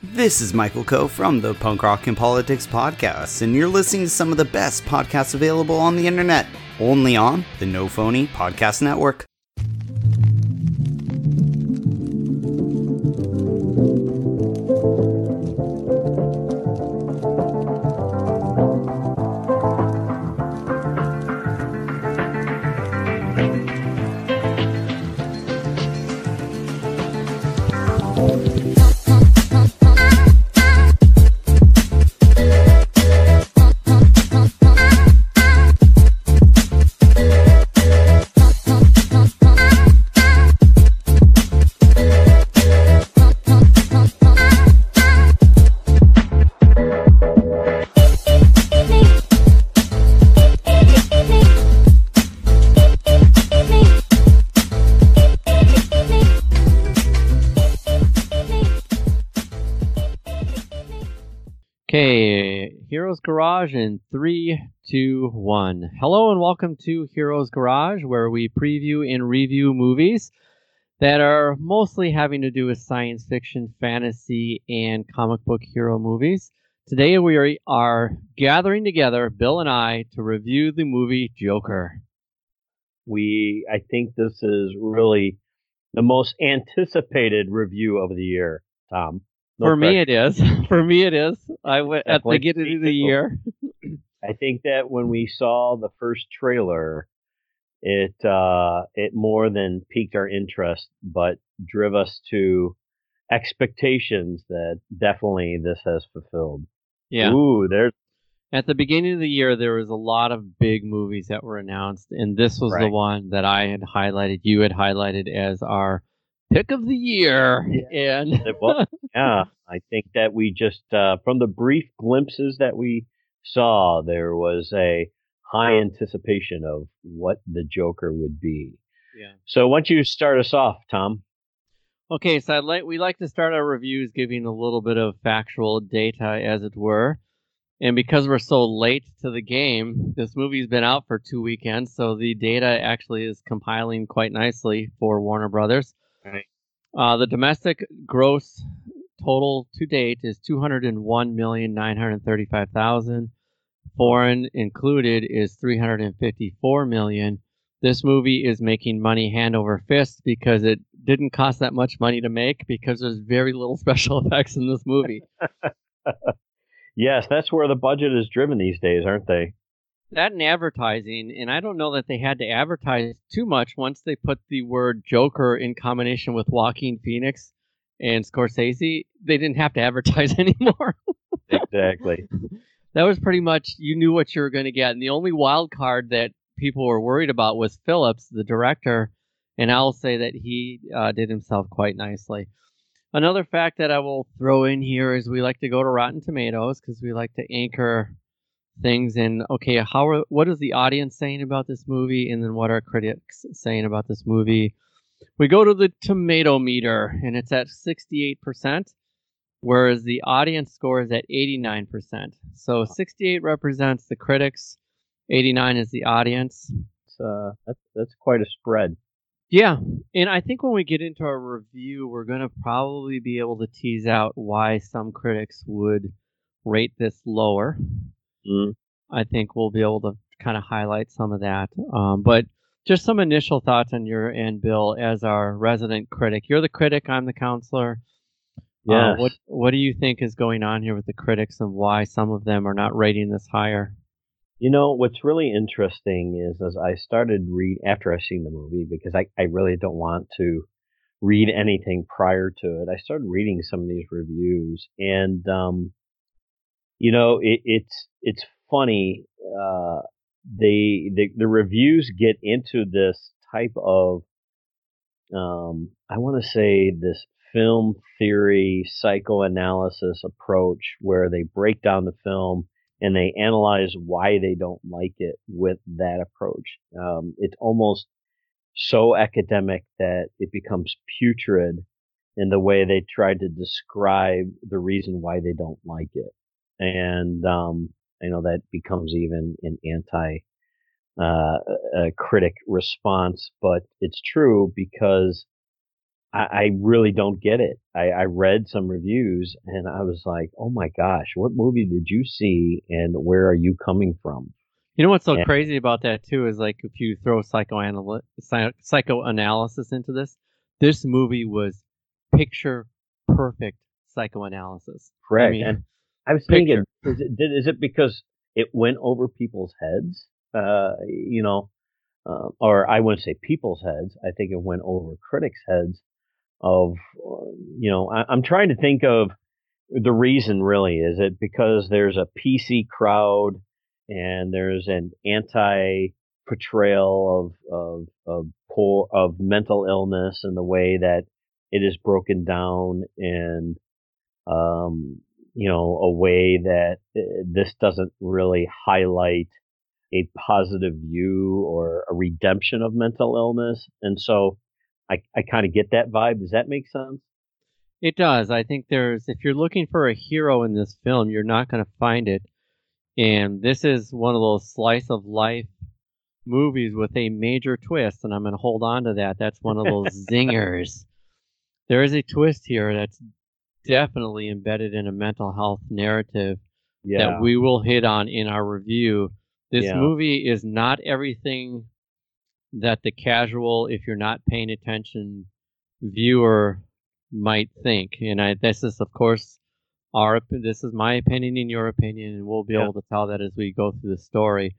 This is Michael Coe from the Punk Rock and Politics Podcast, and you're listening to some of the best podcasts available on the internet, only on the No Phony Podcast Network. Two, one. Hello and welcome to Heroes Garage, where we preview and review movies that are mostly having to do with science fiction, fantasy, and comic book hero movies. Today we are gathering together, Bill and I, to review the movie Joker. We, I think this is really the most anticipated review of the year, Tom. No For me, it is. For me, it is. I went at the beginning of the year. I think that when we saw the first trailer, it uh, it more than piqued our interest, but drove us to expectations that definitely this has fulfilled. Yeah. Ooh, there's At the beginning of the year, there was a lot of big movies that were announced, and this was the one that I had highlighted. You had highlighted as our pick of the year, and it was- yeah. I think that we just uh, from the brief glimpses that we saw, there was a high anticipation of what the Joker would be. yeah. So, why don't you start us off, Tom? Okay, so I'd like we like to start our reviews giving a little bit of factual data, as it were. And because we're so late to the game, this movie's been out for two weekends, so the data actually is compiling quite nicely for Warner Brothers. Right. Uh, the domestic gross total to date is two hundred and one million nine hundred thirty-five thousand. Foreign included is three hundred and fifty-four million. This movie is making money hand over fist because it didn't cost that much money to make because there's very little special effects in this movie. Yes, that's where the budget is driven these days, aren't they? that and advertising, and I don't know that they had to advertise too much once they put the word Joker in combination with Joaquin Phoenix and Scorsese. They didn't have to advertise anymore. Exactly. That was pretty much you knew what you were going to get, and the only wild card that people were worried about was Phillips, the director, and I'll say that he uh, did himself quite nicely. Another fact that I will throw in here is we like to go to Rotten Tomatoes because we like to anchor things in. Okay, how are, what is the audience saying about this movie, and then what are critics saying about this movie? We go to the tomato meter, and it's at sixty-eight percent, whereas the audience score is at eighty-nine percent. So sixty-eight represents the critics, eighty-nine is the audience. Uh, that's that's quite a spread. Yeah, and I think when we get into our review, we're going to probably be able to tease out why some critics would rate this lower. Mm. I think we'll be able to kind of highlight some of that. Um, but just some initial thoughts on your end, Bill, as our resident critic. You're the critic, I'm the counselor. Uh, what What do you think is going on here with the critics, and why some of them are not rating this higher? You know what's really interesting is as I started read after I seen the movie because I, I really don't want to read anything prior to it. I started reading some of these reviews and um, you know it, it's it's funny. Uh, they the the reviews get into this type of um, I want to say this film theory psychoanalysis approach where they break down the film and they analyze why they don't like it with that approach. Um, it's almost so academic that it becomes putrid in the way they try to describe the reason why they don't like it. And, um, I know that becomes even an anti, uh, critic response, but it's true because I, I really don't get it. I, I read some reviews and I was like, oh my gosh, what movie did you see and where are you coming from? You know what's so Yeah. crazy about that too is like if you throw psychoanal psy- psychoanalysis into this, this movie was picture perfect psychoanalysis. Correct. mean, and I was thinking, is it, did, is it because it went over people's heads? Uh, you know, uh, or I wouldn't say people's heads. I think it went over critics' heads of, you know, I, I'm trying to think of the reason really. Is it because there's a PC crowd and there's an anti portrayal of, of, of poor, of mental illness and the way that it is broken down and, um, you know, a way that uh, this doesn't really highlight a positive view or a redemption of mental illness. And so I, I kind of get that vibe. Does that make sense? It does. I think there's if you're looking for a hero in this film, you're not going to find it. And this is one of those slice of life movies with a major twist, and I'm going to hold on to that. That's one of those zingers. There is a twist here that's definitely embedded in a mental health narrative Yeah. that we will hit on in our review. This Yeah. movie is not everything that the casual, if you're not paying attention, viewer might think. And I, this is, of course, our this is my opinion and your opinion, and we'll be Yeah. able to tell that as we go through the story.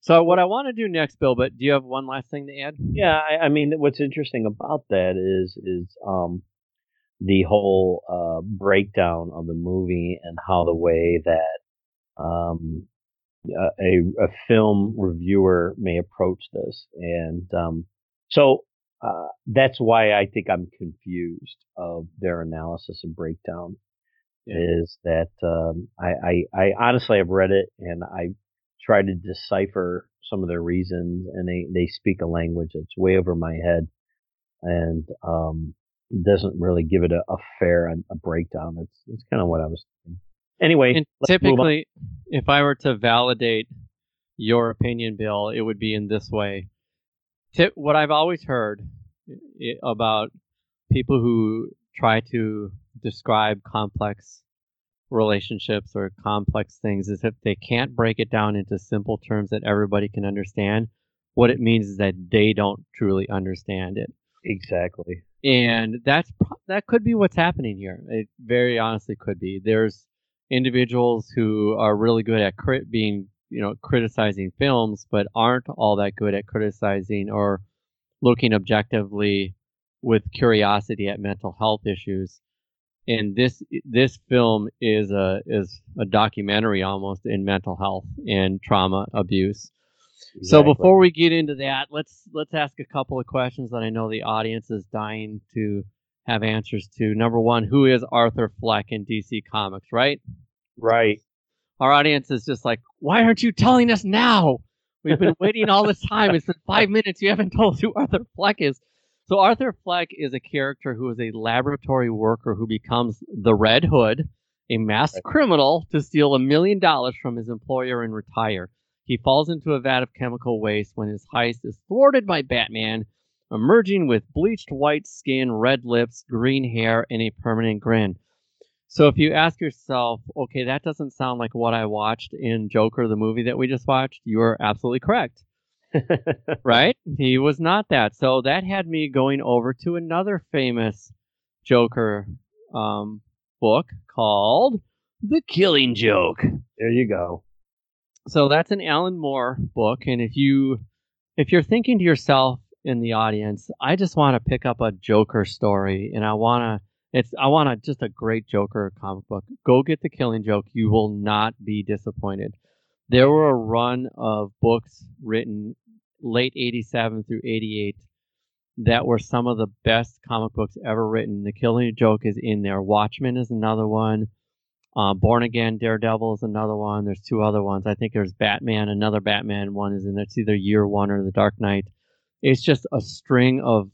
So, what I want to do next, Bill, but do you have one last thing to add? Yeah, I, I mean, what's interesting about that is is um, the whole uh, breakdown of the movie and how the way that um, a, a a film reviewer may approach this, and um, so uh, that's why I think I'm confused of their analysis and breakdown. Yeah. Is that um, I, I I honestly have read it and I try to decipher some of their reasons, and they they speak a language that's way over my head, and um, doesn't really give it a, a fair a, a breakdown. That's that's kind of what I was. thinking. Anyway, And let's move on. typically, if I were to validate your opinion, Bill, it would be in this way. Tip, what I've always heard about people who try to describe complex relationships or complex things is if they can't break it down into simple terms that everybody can understand, what it means is that they don't truly understand it exactly. and that's that could be what's happening here. It very honestly could be. There's individuals who are really good at crit being, you know, criticizing films, but aren't all that good at criticizing or looking objectively with curiosity at mental health issues. And this this film is a is a documentary almost in mental health and trauma abuse. So before we get into that, let's let's ask a couple of questions that I know the audience is dying to have answers to. Number one, who is Arthur Fleck in DC Comics, right? Right, Our audience is just like, why aren't you telling us now? We've been waiting all this time. It's been five minutes. You haven't told us who Arthur Fleck is. So Arthur Fleck is a character who is a laboratory worker who becomes the Red Hood, a masked Right. criminal to steal a million dollars from his employer and retire. He falls into a vat of chemical waste when his heist is thwarted by Batman, emerging with bleached white skin, red lips, green hair, and a permanent grin. So if you ask yourself, okay, that doesn't sound like what I watched in Joker, the movie that we just watched, you are absolutely correct right? He was not that. So that had me going over to another famous Joker um, book called The Killing Joke. there you go. So that's an Alan Moore book, and if you if you're thinking to yourself in the audience, I just want to pick up a Joker story, and I want to it's I want to just a great Joker comic book. Go get The Killing Joke. You will not be disappointed. There were a run of books written late 87 through 88 that were some of the best comic books ever written. The Killing Joke is in there. Watchmen is another one. Uh, Born Again, Daredevil is another one. There's two other ones. I think there's Batman, another Batman one is in there. It's either Year One or The Dark Knight. It's just a string of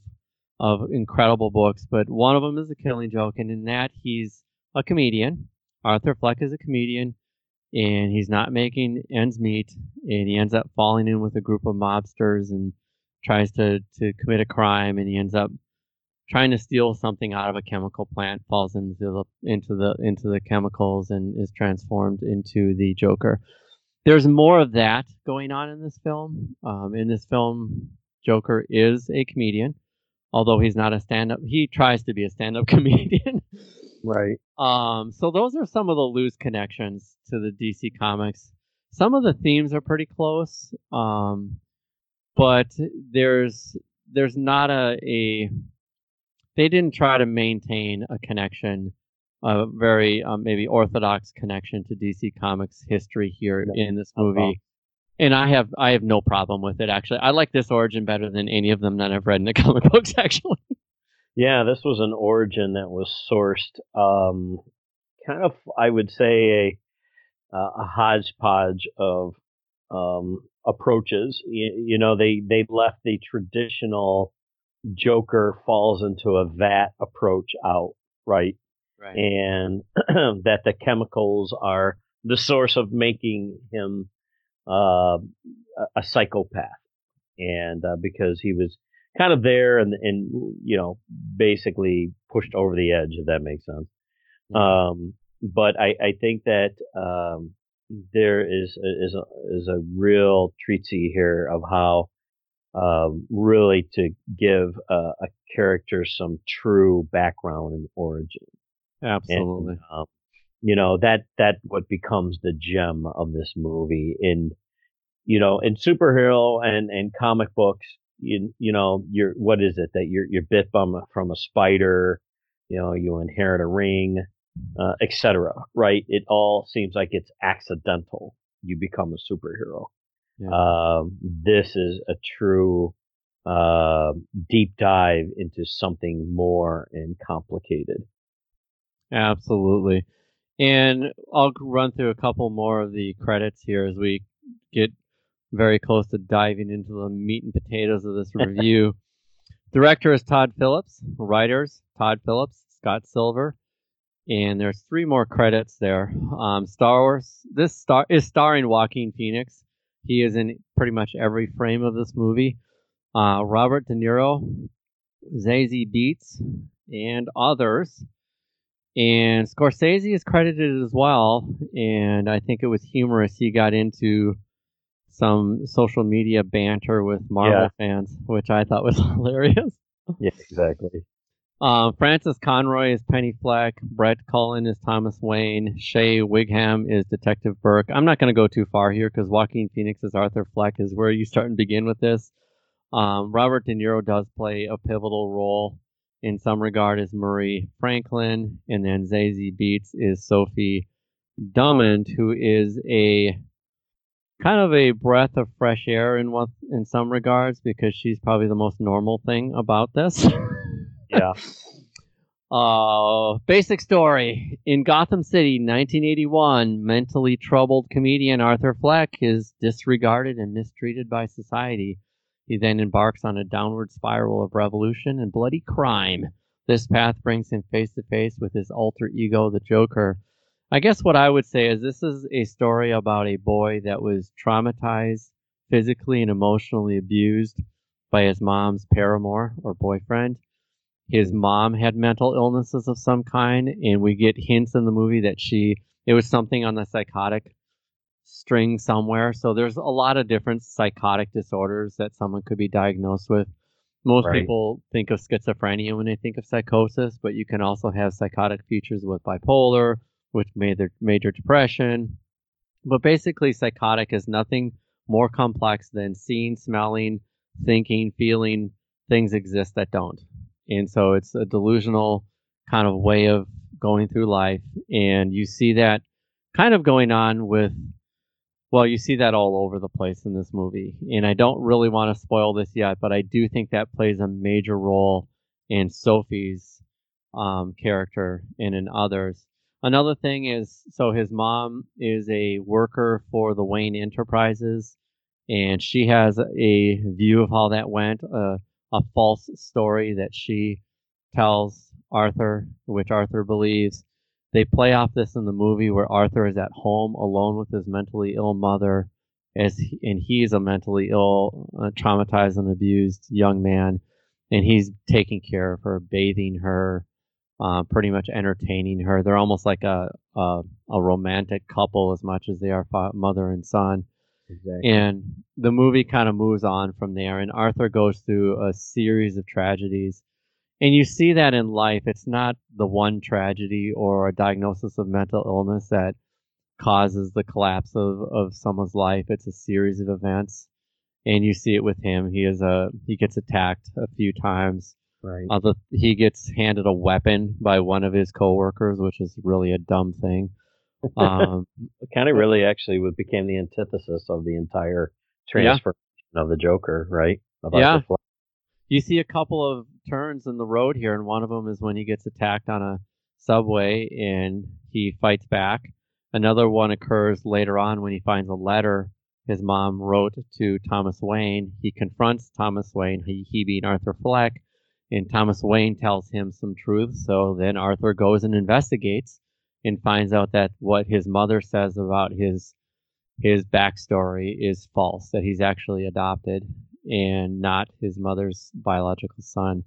of incredible books, but one of them is The Killing Joke, and in that he's a comedian. Arthur Fleck is a comedian, and he's not making ends meet, and he ends up falling in with a group of mobsters and tries to to commit a crime, and he ends up trying to steal something out of a chemical plant, falls into the into the into the chemicals and is transformed into the Joker. There's more of that going on in this film. Um, in this film, Joker is a comedian, although he's not a stand-up. He tries to be a stand-up comedian. Right. Um, so those are some of the loose connections to the DC comics. Some of the themes are pretty close, um, but there's there's not a, a they didn't try to maintain a connection, a very um, maybe orthodox connection to DC Comics history here in this movie. And I have I have no problem with it actually. I like this origin better than any of them that I've read in the comic books actually. Yeah, this was an origin that was sourced, um, kind of, I would say, a, a hodgepodge of um, approaches. You, you know, they they left the traditional Joker falls into a vat approach out, right? Right. and that the chemicals are the source of making him uh, a- psychopath. And uh, because he was kind of there and, and, you know, basically pushed over the edge, if that makes sense. Um, but I, I think that um, there is a, is a, is a real treatise here of how um, really to give a, a character some true background and origin. And, Absolutely. um, you know that that what becomes the gem of this movie in you know in superhero and and comic books you you know you're what is it that you're you're bit from a, from a spider you know you inherit a ring uh, etc right it all seems like it's accidental you become a superhero Yeah. um, this is a true uh, deep dive into something more and complicated Absolutely. And I'll run through a couple more of the credits here as we get very close to diving into the meat and potatoes of this review. Director is Todd Phillips. Writers Todd Phillips, Scott Silver, and there's three more credits there. Um, Star Wars. This star is starring Joaquin Phoenix. He is in pretty much every frame of this movie. Uh, Robert De Niro, Zazie Beetz, and others. And Scorsese is credited as well. And I think it was humorous. He got into some social media banter with Marvel Yeah. fans, which I thought was hilarious. yeah exactly Um, Frances Conroy is Penny Fleck. Brett Cullen is Thomas Wayne. Shea Whigham is Detective Burke. I'm not going to go too far here because Joaquin Phoenix is Arthur Fleck is where you start and begin with this. Um, Robert De Niro does play a pivotal role in some regard is Murray Franklin, and then Zazie Beetz is Sophie Drummond, who is a kind of a breath of fresh air in what in some regards because she's probably the most normal thing about this. yeah Uh, basic story. In Gotham City, 1981, mentally troubled comedian Arthur Fleck is disregarded and mistreated by society. He then embarks on a downward spiral of revolution and bloody crime. This path brings him face to face with his alter ego, the Joker. I guess what I would say is this is a story about a boy that was traumatized, physically and emotionally abused by his mom's paramour or boyfriend his mom had mental illnesses of some kind and we get hints in the movie that she it was something on the psychotic string somewhere. So there's a lot of different psychotic disorders that someone could be diagnosed with. Most Right. people think of schizophrenia when they think of psychosis but you can also have psychotic features with bipolar with major major depression. But basically psychotic is nothing more complex than seeing smelling thinking feeling things exist that don't. And so it's a delusional kind of way of going through life and you see that kind of going on with well you see that all over the place in this movie and i don't really want to spoil this yet but i do think that plays a major role in sophie's um, character and in others another thing is so his mom is a worker for the wayne enterprises and she has a view of how that went uh, a false story that she tells Arthur, which Arthur believes. They play off this in the movie where Arthur is at home alone with his mentally ill mother, as he, and he's a mentally ill, uh, traumatized, and abused young man. and he's taking care of her, bathing her, uh, pretty much entertaining her. They're almost like a, a, a romantic couple as much as they are fa- mother and son. Exactly. And the movie kind of moves on from there, and Arthur goes through a series of tragedies. And you see that in life. It's not the one tragedy or a diagnosis of mental illness that causes the collapse of, of someone's life. It's a series of events. And you see it with him. He is a he gets attacked a few times. right. Uh, the, he gets handed a weapon by one of his coworkers, which is really a dumb thing. Um, kind of really actually became the antithesis of the entire transformation of the Joker, right? Of Yeah. You see a couple of turns in the road here, and one of them is when he gets attacked on a subway and he fights back. Another one occurs later on when he finds a letter his mom wrote to Thomas Wayne. He confronts Thomas Wayne, he, he being Arthur Fleck, and Thomas Wayne tells him some truth. So then Arthur goes and investigates and finds out that what his mother says about his his backstory is false, that he's actually adopted and not his mother's biological son.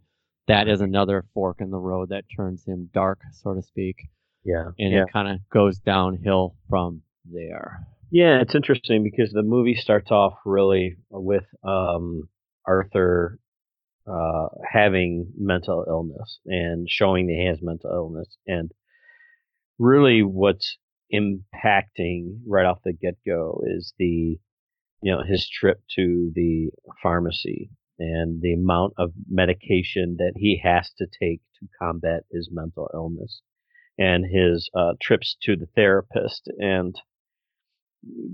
That is another fork in the road that turns him dark, so to speak, Yeah. and yeah. it kind of goes downhill from there. Yeah, it's interesting because the movie starts off really with um, Arthur uh, having mental illness and showing that he has mental illness. And really, what's impacting right off the get go is the, you know, his trip to the pharmacy and the amount of medication that he has to take to combat his mental illness and his uh, trips to the therapist and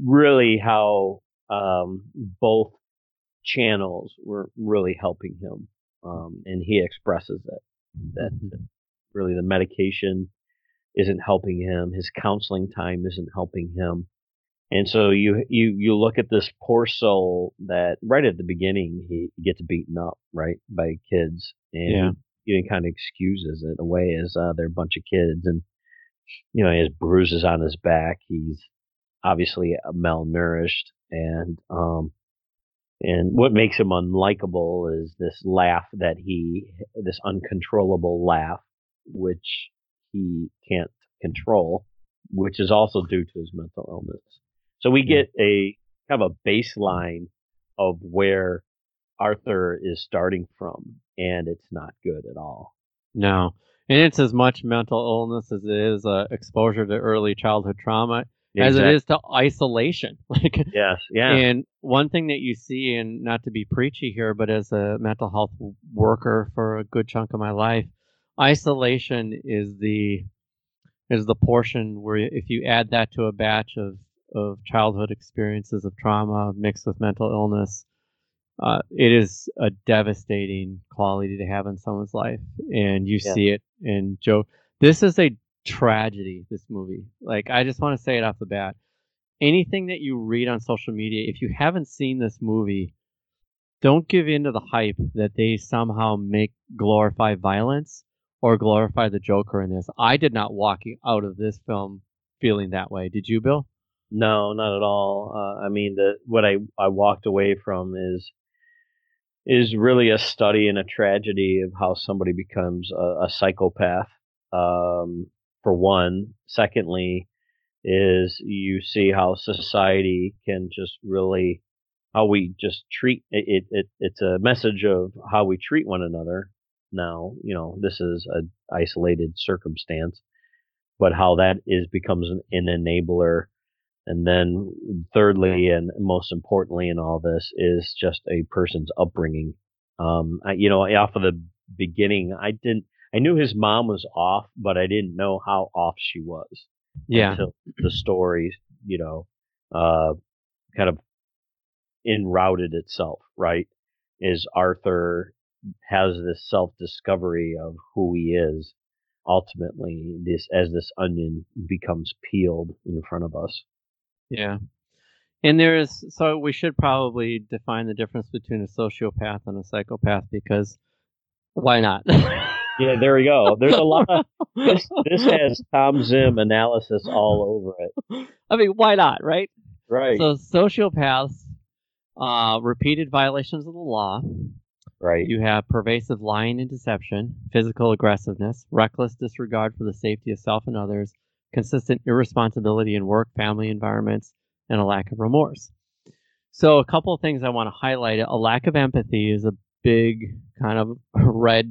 really how um, both channels were really helping him. Um, and he expresses it that really the medication isn't helping him, his counseling time isn't helping him. And so you you you look at this poor soul that right at the beginning he gets beaten up right by kids and Yeah. he kind of excuses it away as uh, they're a bunch of kids and you know he has bruises on his back he's obviously malnourished and um and what makes him unlikable is this laugh that he this uncontrollable laugh which he can't control which is also due to his mental illness so we get a kind of a baseline of where arthur is starting from and it's not good at all No. And it's as much mental illness as it is uh, exposure to early childhood trauma as it Exact- to isolation. Like, yes yeah and one thing that you see, and not to be preachy here, but as a mental health worker for a good chunk of my life, isolation is the is the portion where if you add that to a batch of of childhood experiences of trauma mixed with mental illness, uh, it is a devastating quality to have in someone's life, and you Yeah. see it in Joe. This is a tragedy. This movie, like, I just want to say it off the bat. Anything that you read on social media, if you haven't seen this movie, don't give in to the hype that they somehow make glorify violence or glorify the Joker in this. I did not walk out of this film feeling that way. Did you, Bill? No, not at all. Uh, I mean, the what I I walked away from is is really a study and a tragedy of how somebody becomes a, a psychopath. Um, for one, secondly, is you see how society can just really how we just treat it, it, it it's a message of how we treat one another now you know this is an isolated circumstance but how that is becomes an, an enabler and then thirdly and most importantly in all this is just a person's upbringing um I, you know off of the beginning i didn't i knew his mom was off but i didn't know how off she was Yeah. until the story, you know, uh, kind of enrouted itself, right? Is Arthur has this self discovery of who he is ultimately this as this onion becomes peeled in front of us. Yeah. And there is, so we should probably define the difference between a sociopath and a psychopath because why not? Yeah, there we go. There's a lot of this this has Tom Zim analysis all over it. I mean, why not, right? Right. So sociopaths, uh, repeated violations of the law, Right. You have pervasive lying and deception, physical aggressiveness, reckless disregard for the safety of self and others, consistent irresponsibility in work, family environments, and a lack of remorse. So, a couple of things I want to highlight. A lack of empathy is a big kind of red,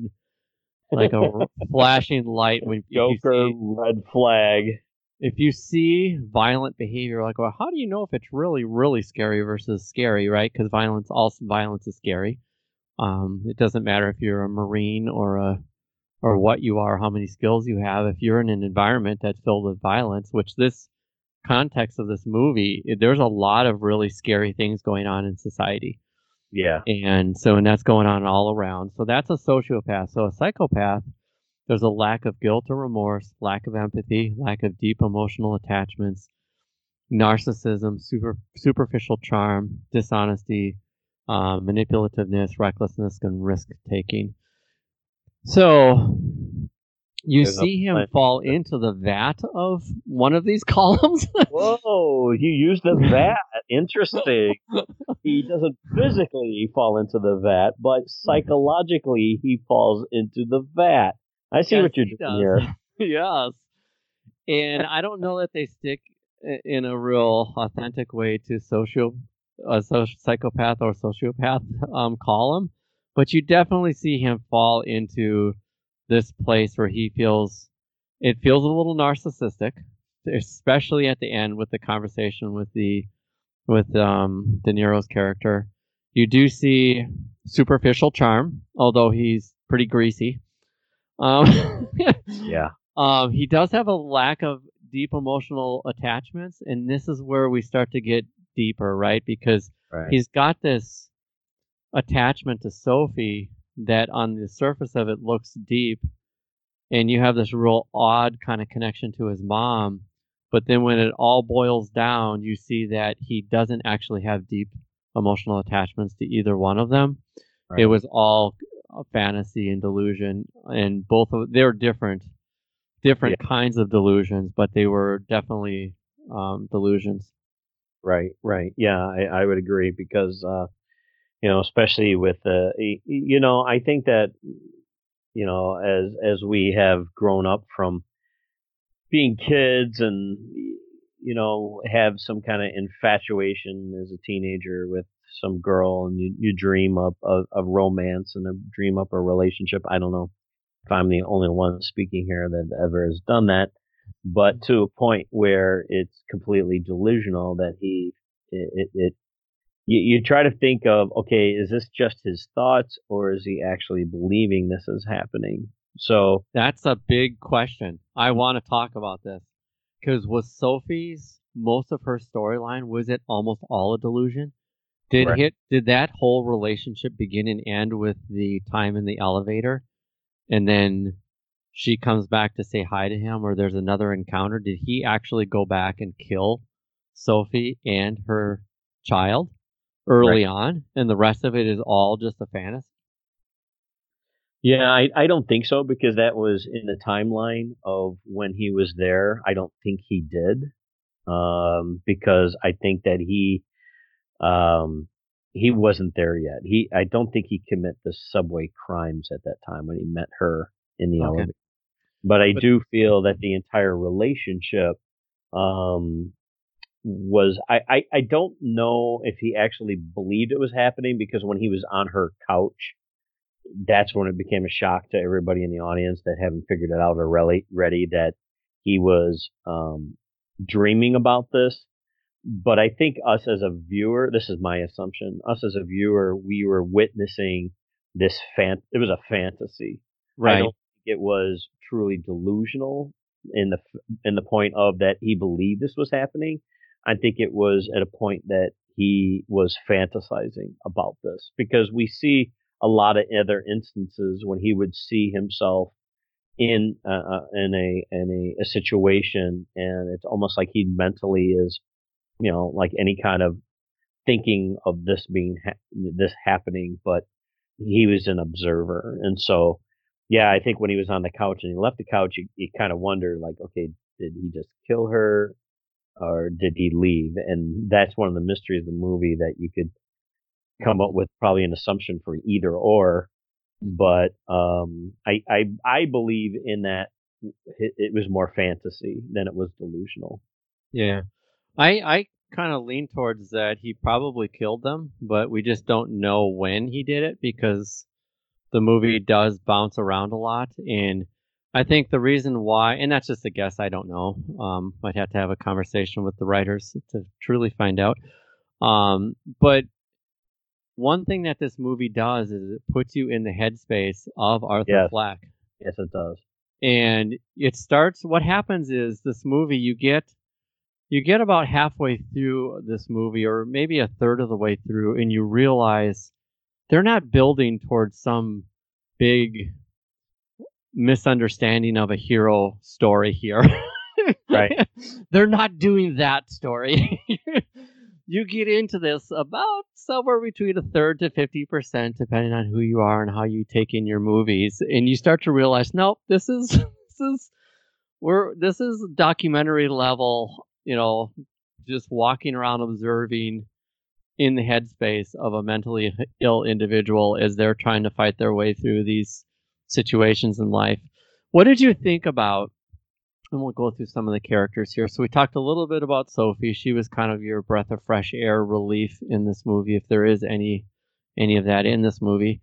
like a flashing light when Joker see, red flag. If you see violent behavior, like, well, how do you know if it's really, really scary versus scary, right? Because violence, also violence is scary. Um, it doesn't matter if you're a marine or a or what you are, how many skills you have. If you're in an environment that's filled with violence, which this context of this movie, there's a lot of really scary things going on in society. Yeah. And so, and that's going on all around. So that's a sociopath. So a psychopath, there's a lack of guilt or remorse, lack of empathy, lack of deep emotional attachments, narcissism, super, superficial charm, dishonesty, um, manipulativeness, recklessness, and risk taking. So you There's see him fall into the vat of one of these columns. Whoa, you used the vat. Interesting. he doesn't physically fall into the vat, but psychologically he falls into the vat. I see Yes, what you're he doing does. here. yes. And I don't know that they stick in a real authentic way to social, a soci psychopath or sociopath um, column, but you definitely see him fall into this place where he feels it feels a little narcissistic, especially at the end with the conversation with the with um, De Niro's character. You do see superficial charm, although he's pretty greasy. Um, Yeah. um, he does have a lack of deep emotional attachments, and this is where we start to get deeper, right? Because Right. he's got this attachment to Sophie that on the surface of it looks deep, and you have this real odd kind of connection to his mom. But then when it all boils down, you see that he doesn't actually have deep emotional attachments to either one of them. It was all a fantasy and delusion, and both of they're different, different kinds of delusions, but they were definitely um, delusions. Right, right. Yeah, I, I would agree because, uh, you know, especially with, uh, y- y- you know, I think that, you know, as as we have grown up from being kids and, you know, have some kind of infatuation as a teenager with some girl and you, you dream up of, romance and a dream up a relationship. I don't know if I'm the only one speaking here that ever has done that but to a point where it's completely delusional that he it, it you, you try to think of okay is this just his thoughts or is he actually believing this is happening so That's a big question. I want to talk about this because was Sophie's most of her storyline was it almost all a delusion? Did Right. hit did that whole relationship begin and end with the time in the elevator, and then she comes back to say hi to him, or there's another encounter? Did he actually go back and kill Sophie and her child early on, and the rest of it is all just a fantasy? yeah I, I don't think so because that was in the timeline of when he was there i don't think he did um because i think that he um he wasn't there yet he i don't think he committed the subway crimes at that time when he met her in the Okay. elevator but I But- do feel that the entire relationship um, was I, I I don't know if he actually believed it was happening because when he was on her couch, that's when it became a shock to everybody in the audience that haven't figured it out already ready that he was um, dreaming about this. But I think us as a viewer, this is my assumption, us as a viewer, we were witnessing this fan. It was a fantasy. I don't think it was truly delusional in the in the point of that he believed this was happening. I think it was at a point that he was fantasizing about this because we see a lot of other instances when he would see himself in uh, uh, in a in a, a situation and it's almost like he mentally is you know like any kind of thinking of this being ha- this happening but he was an observer and so yeah, I think when he was on the couch and he left the couch, you, you kind of wonder, like, okay, did he just kill her or did he leave? And that's one of the mysteries of the movie that you could come up with probably an assumption for either or. But um, I, I I believe in that it, it was more fantasy than it was delusional. Yeah, I I kind of lean towards that he probably killed them, but we just don't know when he did it because the movie does bounce around a lot, and I think the reason why, and that's just a guess, I don't know. Um, I'd have to have a conversation with the writers to truly find out. Um, but one thing that this movie does is it puts you in the headspace of Arthur Yes. Yes, it does. and it starts what happens is this movie you get you get about halfway through this movie or maybe a third of the way through and you realize they're not building towards some big misunderstanding of a hero story here Right. they're not doing that story you get into this about somewhere between a third to 50% depending on who you are and how you take in your movies and you start to realize nope this is this is we're this is documentary level you know just walking around observing in the headspace of a mentally ill individual as they're trying to fight their way through these situations in life what did you think about and we'll go through some of the characters here. So we talked a little bit about Sophie. She was kind of your breath of fresh air relief in this movie, if there is any any of that in this movie.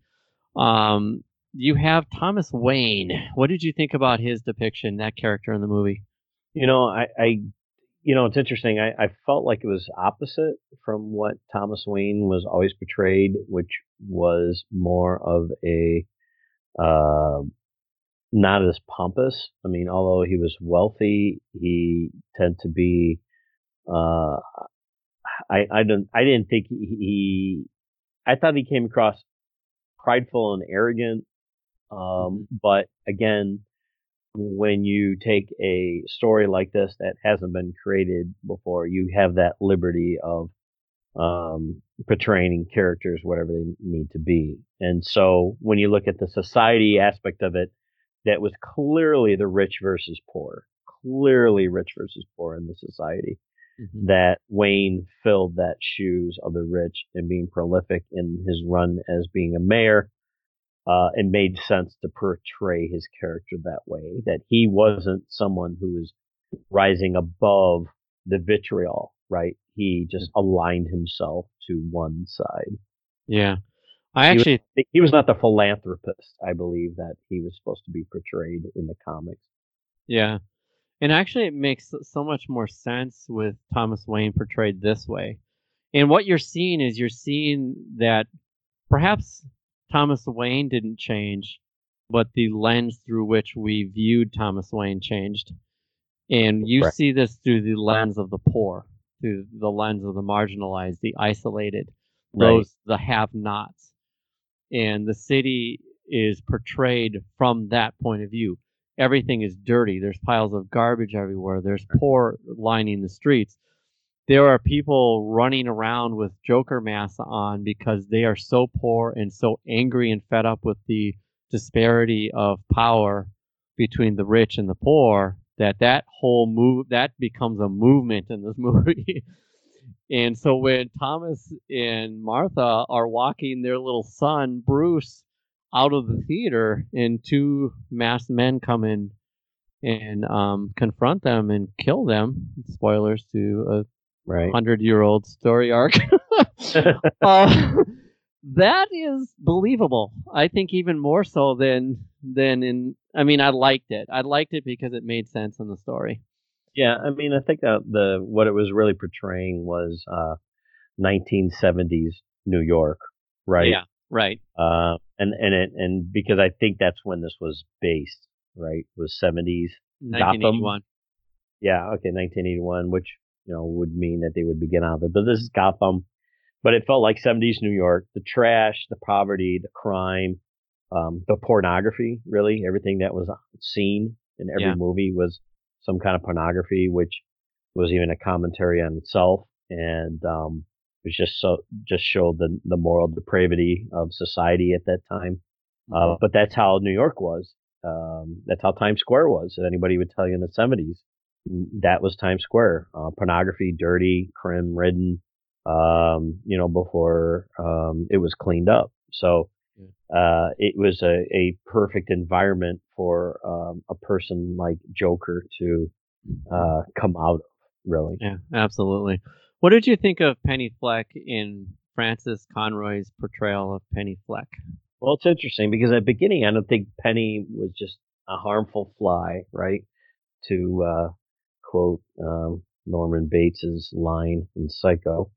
Um, you have Thomas Wayne. What did you think about his depiction, that character in the movie? You know, I, I you know, it's interesting. I, I felt like it was opposite from what Thomas Wayne was always portrayed, which was more of a uh, not as pompous. I mean, although he was wealthy, he tended to be. Uh, I I don't I didn't think he, he I thought he came across prideful and arrogant. Um, but again, when you take a story like this that hasn't been created before, you have that liberty of um, portraying characters whatever they need to be. And so when you look at the society aspect of it, that was clearly the rich versus poor, clearly rich versus poor in the society. Mm-hmm. That Wayne filled that shoes of the rich and being prolific in his run as being a mayor. Uh, it made sense to portray his character that way, that he wasn't someone who was rising above the vitriol, right? He just aligned himself to one side. Yeah, I He was- actually He was not the philanthropist, I believe, that he was supposed to be portrayed in the comics. Yeah. And actually, it makes so much more sense with Thomas Wayne portrayed this way. And what you're seeing is you're seeing that perhaps Thomas Wayne didn't change, but the lens through which we viewed Thomas Wayne changed. And you Right. see this through the lens of the poor, through the lens of the marginalized, the isolated, Right. those the have-nots. And the city is portrayed from that point of view everything is dirty. There's piles of garbage everywhere. There's poor lining the streets. There are people running around with Joker masks on because they are so poor and so angry and fed up with the disparity of power between the rich and the poor that that whole move that becomes a movement in this movie. and so when Thomas and Martha are walking their little son Bruce out of the theater and two masked men come in and um, confront them and kill them. Spoilers to Right. a hundred year old story arc. uh, that is believable. I think even more so than than in. I mean, I liked it. I liked it because it made sense in the story. Yeah, I mean, I think that the what it was really portraying was uh, 1970s New York, right? Yeah. Right. Uh, and and it and because I think that's when this was based, right? Was 70s. 1981. Yeah, okay, 1981, which you know would mean that they would begin out of it, But this is Gotham, but it felt like 70s New York. The trash, the poverty, the crime, um, the pornography. Really, everything that was seen in every Yeah. movie was some kind of pornography, which was even a commentary on itself, and um, it was just so just showed the the moral depravity of society at that time. Uh, but that's how New York was. Um, that's how Times Square was. If anybody would tell you in the 70s, that was Times Square. Uh, pornography, dirty, crime ridden, um, you know, before um, it was cleaned up. So uh, it was a, a perfect environment for um, a person like Joker to uh, come out of, really. Yeah, absolutely. What did you think of Penny Fleck in Frances Conroy's portrayal of Penny Fleck? Well, it's interesting because at the beginning, I don't think Penny was just a harmful fly, right? To uh, quote um, Norman Bates's line in Psycho.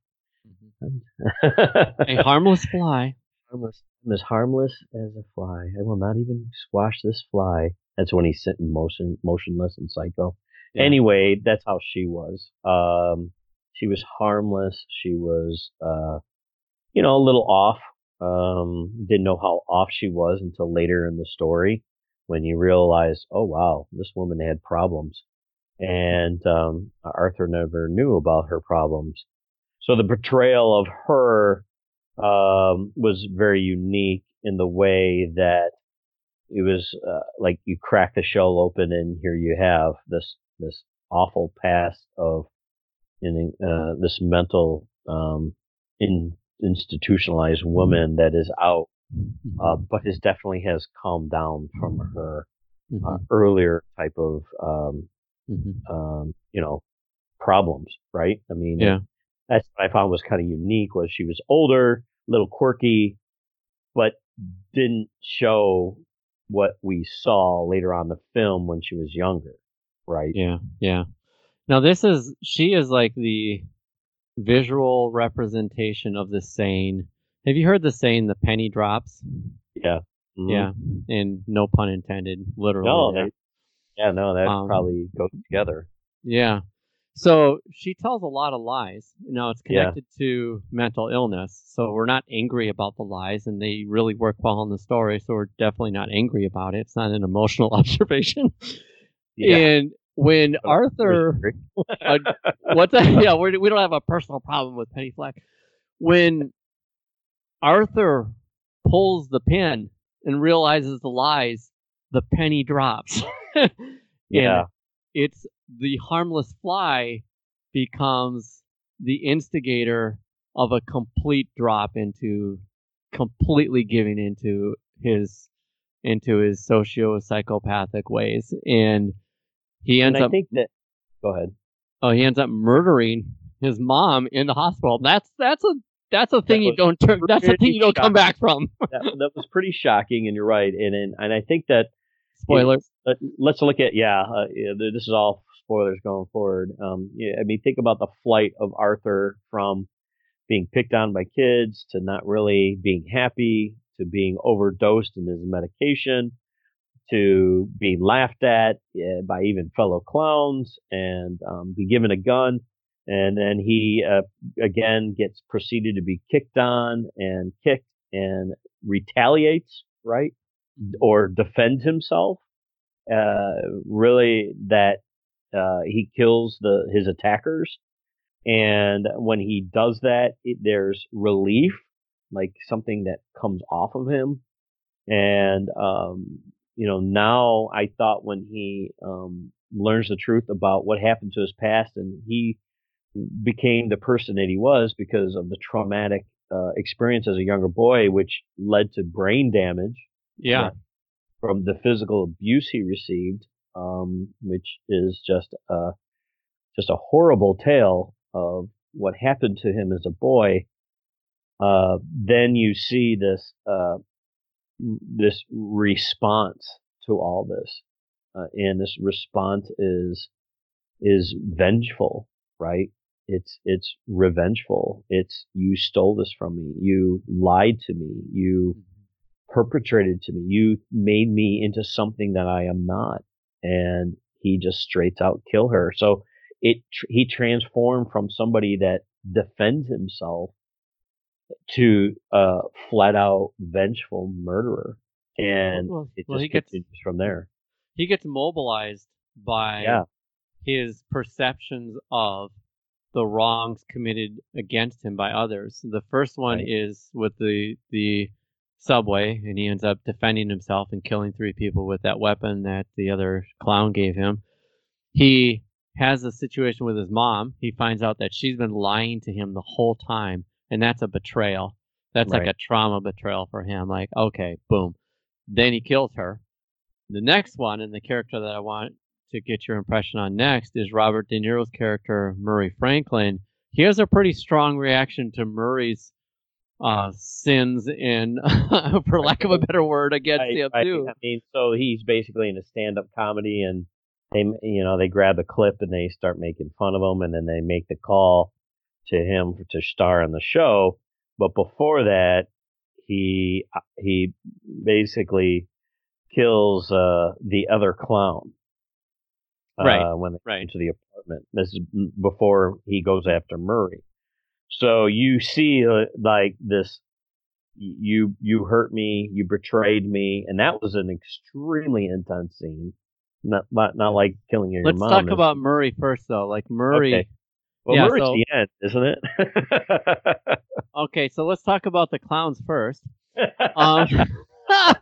A harmless fly. Harmless. I'm as harmless as a fly. I will not even squash this fly. That's when he's sitting motion, motionless and Psycho. Yeah. Anyway, that's how she was. Um, she was harmless. She was, uh, you know, a little off. Um, didn't know how off she was until later in the story when you realize, oh wow, this woman had problems, and um, Arthur never knew about her problems. So the portrayal of her um, was very unique in the way that it was uh, like you crack the shell open and here you have this this awful past of in uh, this mental um, in, institutionalized woman that is out, uh, mm-hmm. but has definitely has calmed down from her uh, mm-hmm. earlier type of um, mm-hmm. um, you know problems, right? I mean, yeah that's what I found was kind of unique was she was older, a little quirky, but didn't show what we saw later on the film when she was younger, right? Yeah, yeah. Now this is she is like the visual representation of the saying. Have you heard the saying "the penny drops"? Yeah. Mm-hmm. Yeah, and no pun intended, literally. No, yeah, no, that um, probably goes together. Yeah. So she tells a lot of lies. Now it's connected yeah. to mental illness. So we're not angry about the lies and they really work well in the story. So we're definitely not angry about it. It's not an emotional observation. Yeah. And when oh, Arthur, uh, what's that? Yeah, we're, we don't have a personal problem with Penny Fleck. When Arthur pulls the pin and realizes the lies, the penny drops. yeah. It's the harmless fly becomes the instigator of a complete drop into completely giving into his into his socio psychopathic ways. And he ends and up think that go ahead. Oh he ends up murdering his mom in the hospital. That's that's a that's a thing you don't turn that's a thing you don't shocking. come back from. That, that, was pretty shocking and you're right and and, and i think that spoilers. Uh, let's look at yeah, uh, yeah this is all spoilers going forward. Um, yeah, I mean, think about the flight of Arthur from being picked on by kids to not really being happy to being overdosed in his medication to being laughed at by even fellow clowns and um, be given a gun. And then he uh, again gets proceeded to be kicked on and kicked and retaliates, right? Mm-hmm. Or defends himself. Uh, really, that uh, he kills the his attackers, and when he does that, it, there's relief, like something that comes off of him. And um, you know, now I thought when he um, learns the truth about what happened to his past, and he became the person that he was because of the traumatic uh, experience as a younger boy, which led to brain damage. Yeah. From the physical abuse he received, um, which is just a just a horrible tale of what happened to him as a boy. Uh, then you see this uh, this response to all this, uh, and this response is is vengeful, right? It's it's revengeful. It's you stole this from me. You lied to me. You mm-hmm. perpetrated to me. You made me into something that I am not and he just straight out kill her. So it he transformed from somebody that defends himself to a flat out vengeful murderer, and well, it just gets, continues from there. He gets mobilized by yeah. his perceptions of the wrongs committed against him by others. The first one right. is with the the subway and he ends up defending himself and killing three people with that weapon that the other clown gave him. He has a situation with his mom. He finds out that she's been lying to him the whole time, and that's a betrayal. That's like a trauma betrayal for him. Like, okay, boom. Then he kills her. The next one, and the character that I want to get your impression on next, is Robert De Niro's character, Murray Franklin. He has a pretty strong reaction to Murray's uh, sins in, for lack of a better word, against Right, him right. too. I mean, so he's basically in a stand-up comedy, and they, you know, they grab a clip and they start making fun of him, and then they make the call to him to star on the show. But before that, he he basically kills uh, the other clown. Right, Uh, when they right. get into the apartment, this is before he goes after Murray. So you see, uh, like this you you hurt me, you betrayed me, and that was an extremely intense scene. Not not, not like killing your Let's mom. talk It's- about Murray first, though. Like Murray. Okay. well, yeah, Murray's so- the end, isn't it? Okay, so let's talk about the clowns first. Um, Try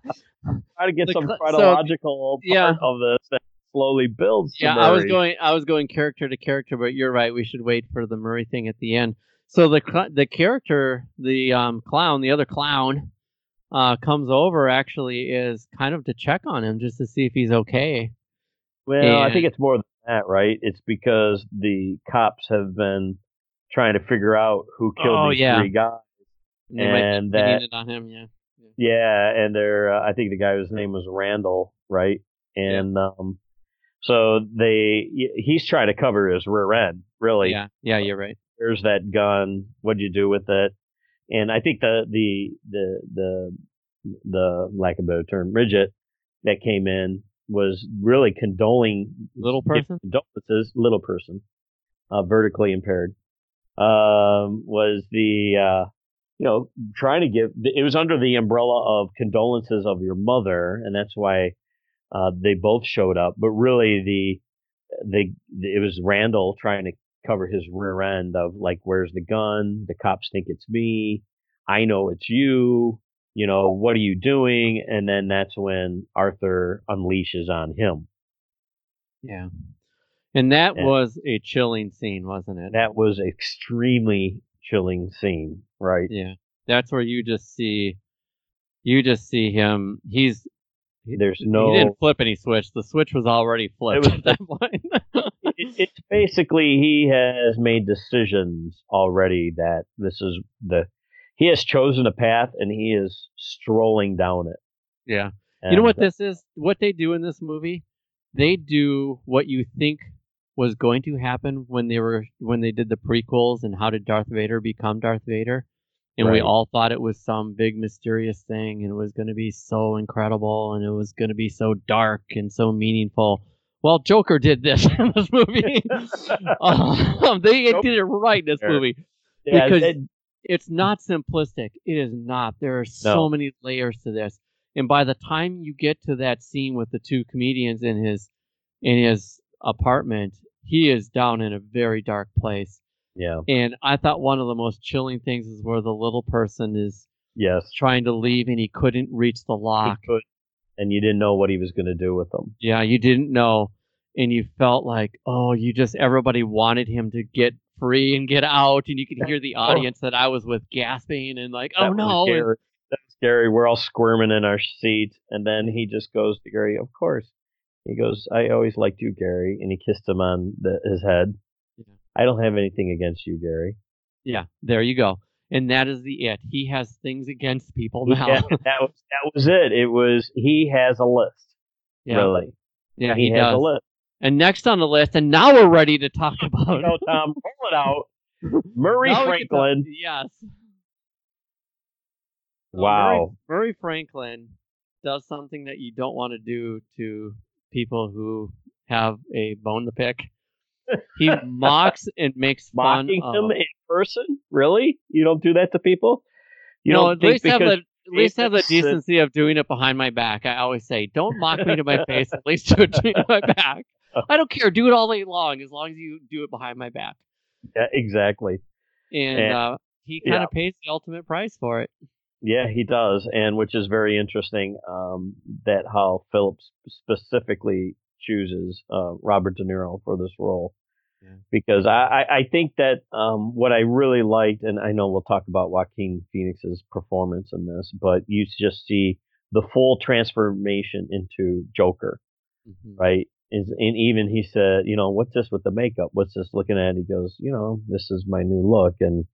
to get the some cl- so- chronological yeah. part of this that slowly builds. yeah, I was going. I was going character to character, but you're right. We should wait for the Murray thing at the end. So the cl- the character, the um, clown, the other clown, uh, comes over. Actually, is kind of to check on him just to see if he's okay. Well, I think it's more than that, right? It's because the cops have been trying to figure out who killed Oh, these yeah. three guys. And, And that- it on him. Yeah. Yeah, and they're uh, I think the guy whose name was Randall, right? And um so they he's trying to cover his rear end, really. Yeah. Yeah. You're right. There's that gun. What'd you do with it? And I think the the the the the lack of a better term, Bridget that came in was really condoling Little person? condolences, little person, uh, vertically impaired, um, was the uh, you know trying to give. It was under the umbrella of condolences of your mother, and that's why uh, they both showed up. But really, the the it was Randall trying to cover his rear end of like, where's the gun? The cops think it's me. I know it's you. You know, what are you doing? And then that's when Arthur unleashes on him. Yeah. And that Yeah. was a chilling scene, wasn't it? that was extremely chilling scene, right? Yeah, that's where you just see, you just see him. He's There's no he didn't flip any switch. The switch was already flipped was- at that point. It- it's basically he has made decisions already that this is the. He has chosen a path and he is strolling down it. yeah, you know what this is? What they do in this movie? They do what you think was going to happen when they were when they did the prequels and how did Darth Vader become Darth Vader? And we all thought it was some big mysterious thing and it was going to be so incredible and it was going to be so dark and so meaningful. Well, Joker did this in this movie. um, they Nope. did it right in this Fair. movie. yeah, because- it- It's not simplistic. It is not. There are so No. many layers to this. And by the time you get to that scene with the two comedians in his in his apartment, he is down in a very dark place. yeah, And I thought one of the most chilling things is where the little person is yes, trying to leave and he couldn't reach the he lock. and you didn't know what he was going to do with them. Yeah, you didn't know. And you felt like, oh, you just, everybody wanted him to get free and get out. And you could hear the oh. audience that I was with gasping and like, oh That no. And- Scary. That was scary. We're all squirming in our seats, and then he just goes to Gary. Of course, he goes. I always liked you, Gary, and he kissed him on the, his head. Yeah. I don't have anything against you, Gary. Yeah, there you go. And that is the it. He has things against people now. Yeah, that was that was it. It was he has a list. yeah, Really, yeah, he, he, has does. a list. And next on the list, and now we're ready to talk about. Know, Tom, roll it out. Murray Now can talk- Franklin. Yes. Wow. Murray, Murray Franklin does something that you don't want to do to people who have a bone to pick. He mocks and makes fun Mocking of. him in person? Really? You don't do that to people? You no, at least have the at least have the decency of doing it behind my back. I always say, don't mock me to my face. At least do it to my back. I don't care. Do it all day long, as long as you do it behind my back. Yeah, exactly. And And- uh, he kind yeah. of pays the ultimate price for it. Yeah, he does, and which is very interesting. Um, that how Phillips specifically chooses uh, Robert De Niro for this role. Yeah. Because I, I think that um, what I really liked, and I know we'll talk about Joaquin Phoenix's performance in this, but you just see the full transformation into Joker, mm-hmm. right? Is and even he said, you know, what's this with the makeup? What's this looking at? He goes, you know, this is my new look, and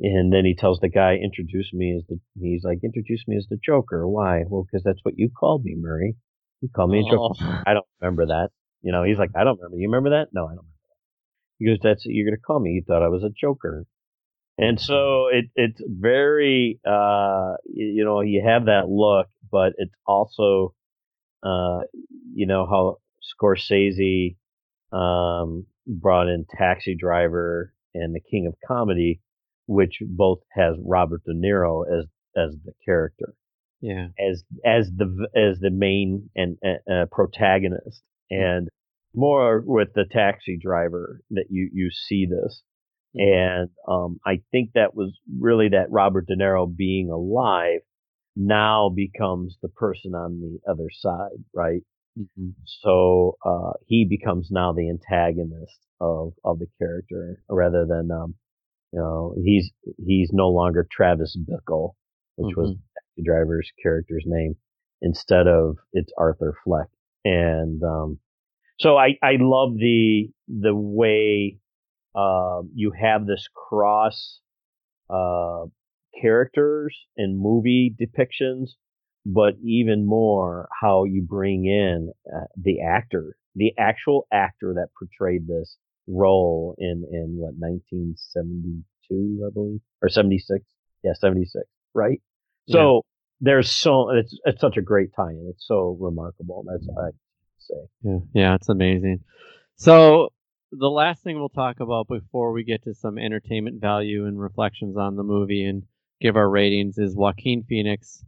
and then he tells the guy, introduce me as the. He's like, introduce me as the Joker. Why? Well, because that's what you called me, Murray. You called me oh. a Joker. I don't remember that. You know, he's like, I don't remember. You remember that? No, I don't remember that. He goes, that's what you're gonna call me. You thought I was a Joker. And so it it's very uh you know you have that look, but it's also uh you know how Scorsese um brought in Taxi Driver and The King of Comedy, which both has Robert De Niro as as the character. Yeah. As as the as the main and uh, protagonist and more with the taxi driver that you you see this and um, I think that was really that Robert De Niro being alive now becomes the person on the other side, right? Mm-hmm. So uh, he becomes now the antagonist of of the character rather than um, you know he's he's no longer Travis Bickle, which mm-hmm. was the driver's character's name. Instead of it's Arthur Fleck, and um, so I I love the the way uh, you have this cross uh, characters and movie depictions, but even more how you bring in uh, the actor, the actual actor that portrayed this role in in what 1972, I believe, or 76. Yeah, 76. Right. So yeah. there's so it's it's such a great tie-in. It's so remarkable. That's what I say. Yeah, yeah, it's amazing. So the last thing we'll talk about before we get to some entertainment value and reflections on the movie and give our ratings is Joaquin Phoenix.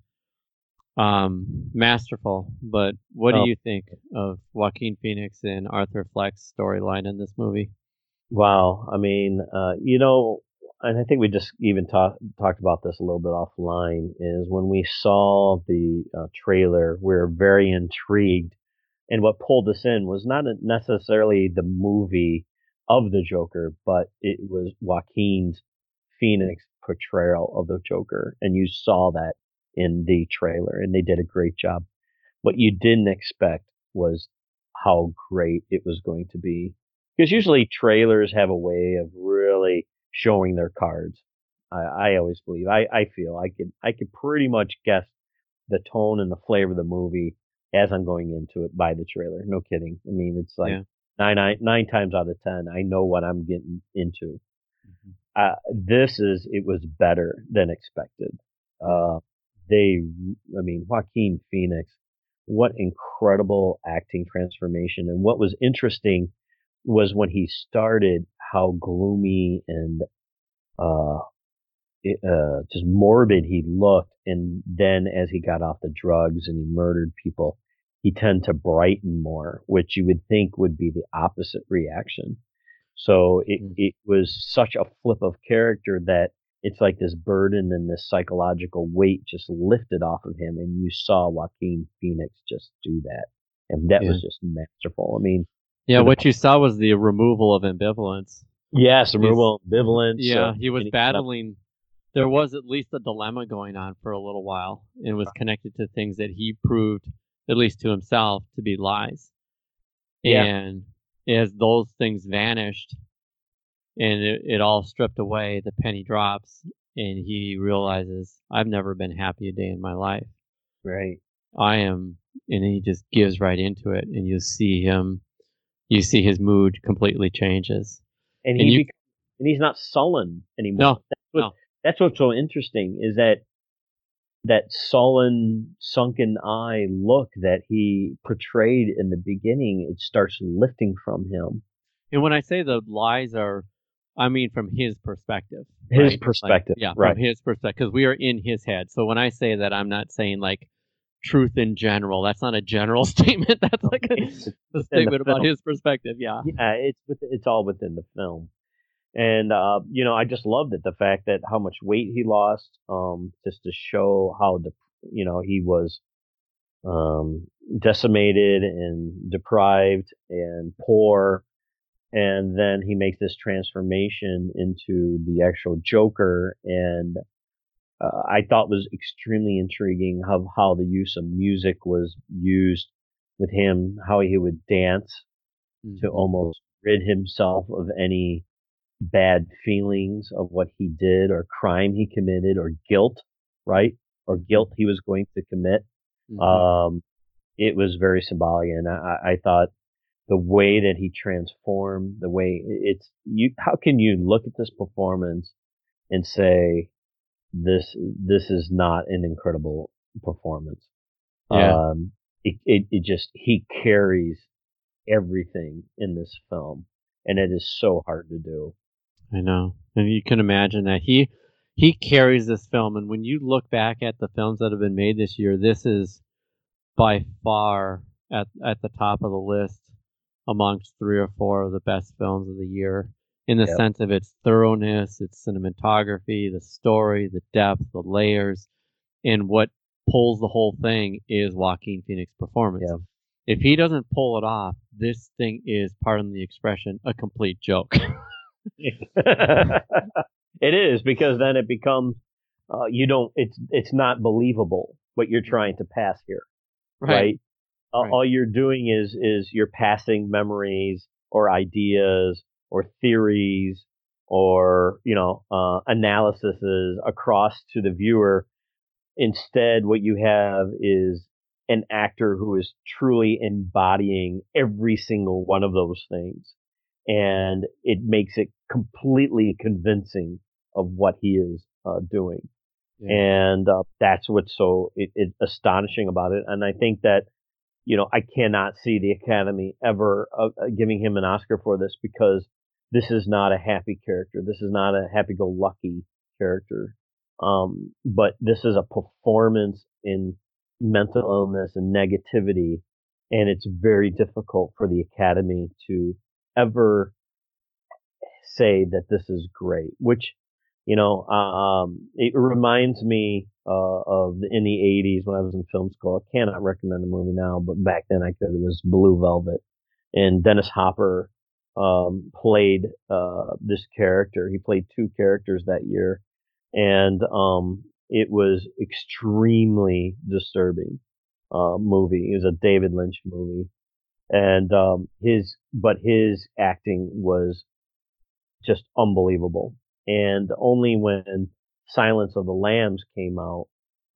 Um, masterful, but what oh. do you think of Joaquin Phoenix and Arthur Fleck's storyline in this movie? Wow, I mean, uh, you know, and I think we just even talked talked about this a little bit offline. Is when we saw the uh, trailer, we are very intrigued and what pulled us in was not necessarily the movie of the Joker, but it was Joaquin's Phoenix portrayal of the Joker, and you saw that in the trailer, and they did a great job. What you didn't expect was how great it was going to be, because usually trailers have a way of really showing their cards. I, I always believe. I, I feel I could I could pretty much guess the tone and the flavor of the movie as I'm going into it by the trailer. No kidding. I mean, it's like yeah. nine, nine, nine times out of ten, I know what I'm getting into. Mm-hmm. Uh, this is it was better than expected. Uh, they, I mean, Joaquin Phoenix, what incredible acting transformation! And what was interesting was when he started, how gloomy and uh, uh, just morbid he looked. And then as he got off the drugs and he murdered people, he tended to brighten more, which you would think would be the opposite reaction. So it, mm. it was such a flip of character that it's like this burden and this psychological weight just lifted off of him. And you saw Joaquin Phoenix just do that. And that yeah. was just masterful. I mean, yeah, what you saw was the removal of ambivalence. Yes, removal of ambivalence. Yeah, uh, he was battling there was at least a dilemma going on for a little while and was uh-huh. connected to things that he proved at least to himself to be lies yeah. and as those things vanished and it, it all stripped away the penny drops and he realizes i've never been happy a day in my life. Right. I am and he just gives right into it and you see him you see his mood completely changes. And, and he you, and he's not sullen anymore. No, that's what, no. that's what's so interesting is that that sullen, sunken eye look that he portrayed in the beginning, it starts lifting from him. And when I say the lies are, I mean from his perspective. His right? perspective. Like, yeah, right. from his perspective. Because we are in his head. So when I say that, I'm not saying like truth in general. That's not a general statement. That's like a, a statement about his perspective. Yeah. Yeah, it's it's all within the film and uh, you know, I just loved it. The fact that how much weight he lost, um, just to show how the you know he was um, decimated and deprived and poor, and then he makes this transformation into the actual Joker, and uh, I thought was extremely intriguing of how the use of music was used with him, how he would dance mm-hmm. to almost rid himself of any bad feelings of what he did or crime he committed or guilt, right? Or guilt he was going to commit. Mm-hmm. Um, it was very symbolic, and I, I thought the way that he transformed, the way it's you. How can you look at this performance and say this this is not an incredible performance? Yeah. Um, it, it, it just he carries everything in this film, and it is so hard to do. I know, and you can imagine that he he carries this film. And when you look back at the films that have been made this year, this is by far at at the top of the list amongst three or four of the best films of the year in the yep. sense of its thoroughness, its cinematography, the story, the depth, the layers, and what pulls the whole thing is Joaquin Phoenix' performance. Yeah. If he doesn't pull it off, this thing is, pardon the expression, a complete joke. it is because then it becomes uh, you don't it's it's not believable what you're trying to pass here, right? right? Right. All you're doing is is you're passing memories or ideas or theories or you know uh, analyses across to the viewer. Instead, what you have is an actor who is truly embodying every single one of those things and it makes it completely convincing of what he is uh, doing. Yeah. And uh, that's what's so it, it, astonishing about it. And I think that, you know, I cannot see the Academy ever uh, uh, giving him an Oscar for this because this is not a happy character. This is not a happy-go-lucky character. Um, but this is a performance in mental illness and negativity, and it's very difficult for the Academy to ever say that this is great, which, you know, um, it reminds me uh, of in the 80s when I was in film school. I cannot recommend the movie now, but back then I could. It was Blue Velvet. And Dennis Hopper um, played uh, this character. He played two characters that year. And um, it was extremely disturbing uh, movie. It was a David Lynch movie and um, his but his acting was just unbelievable. And only when Silence of the Lambs came out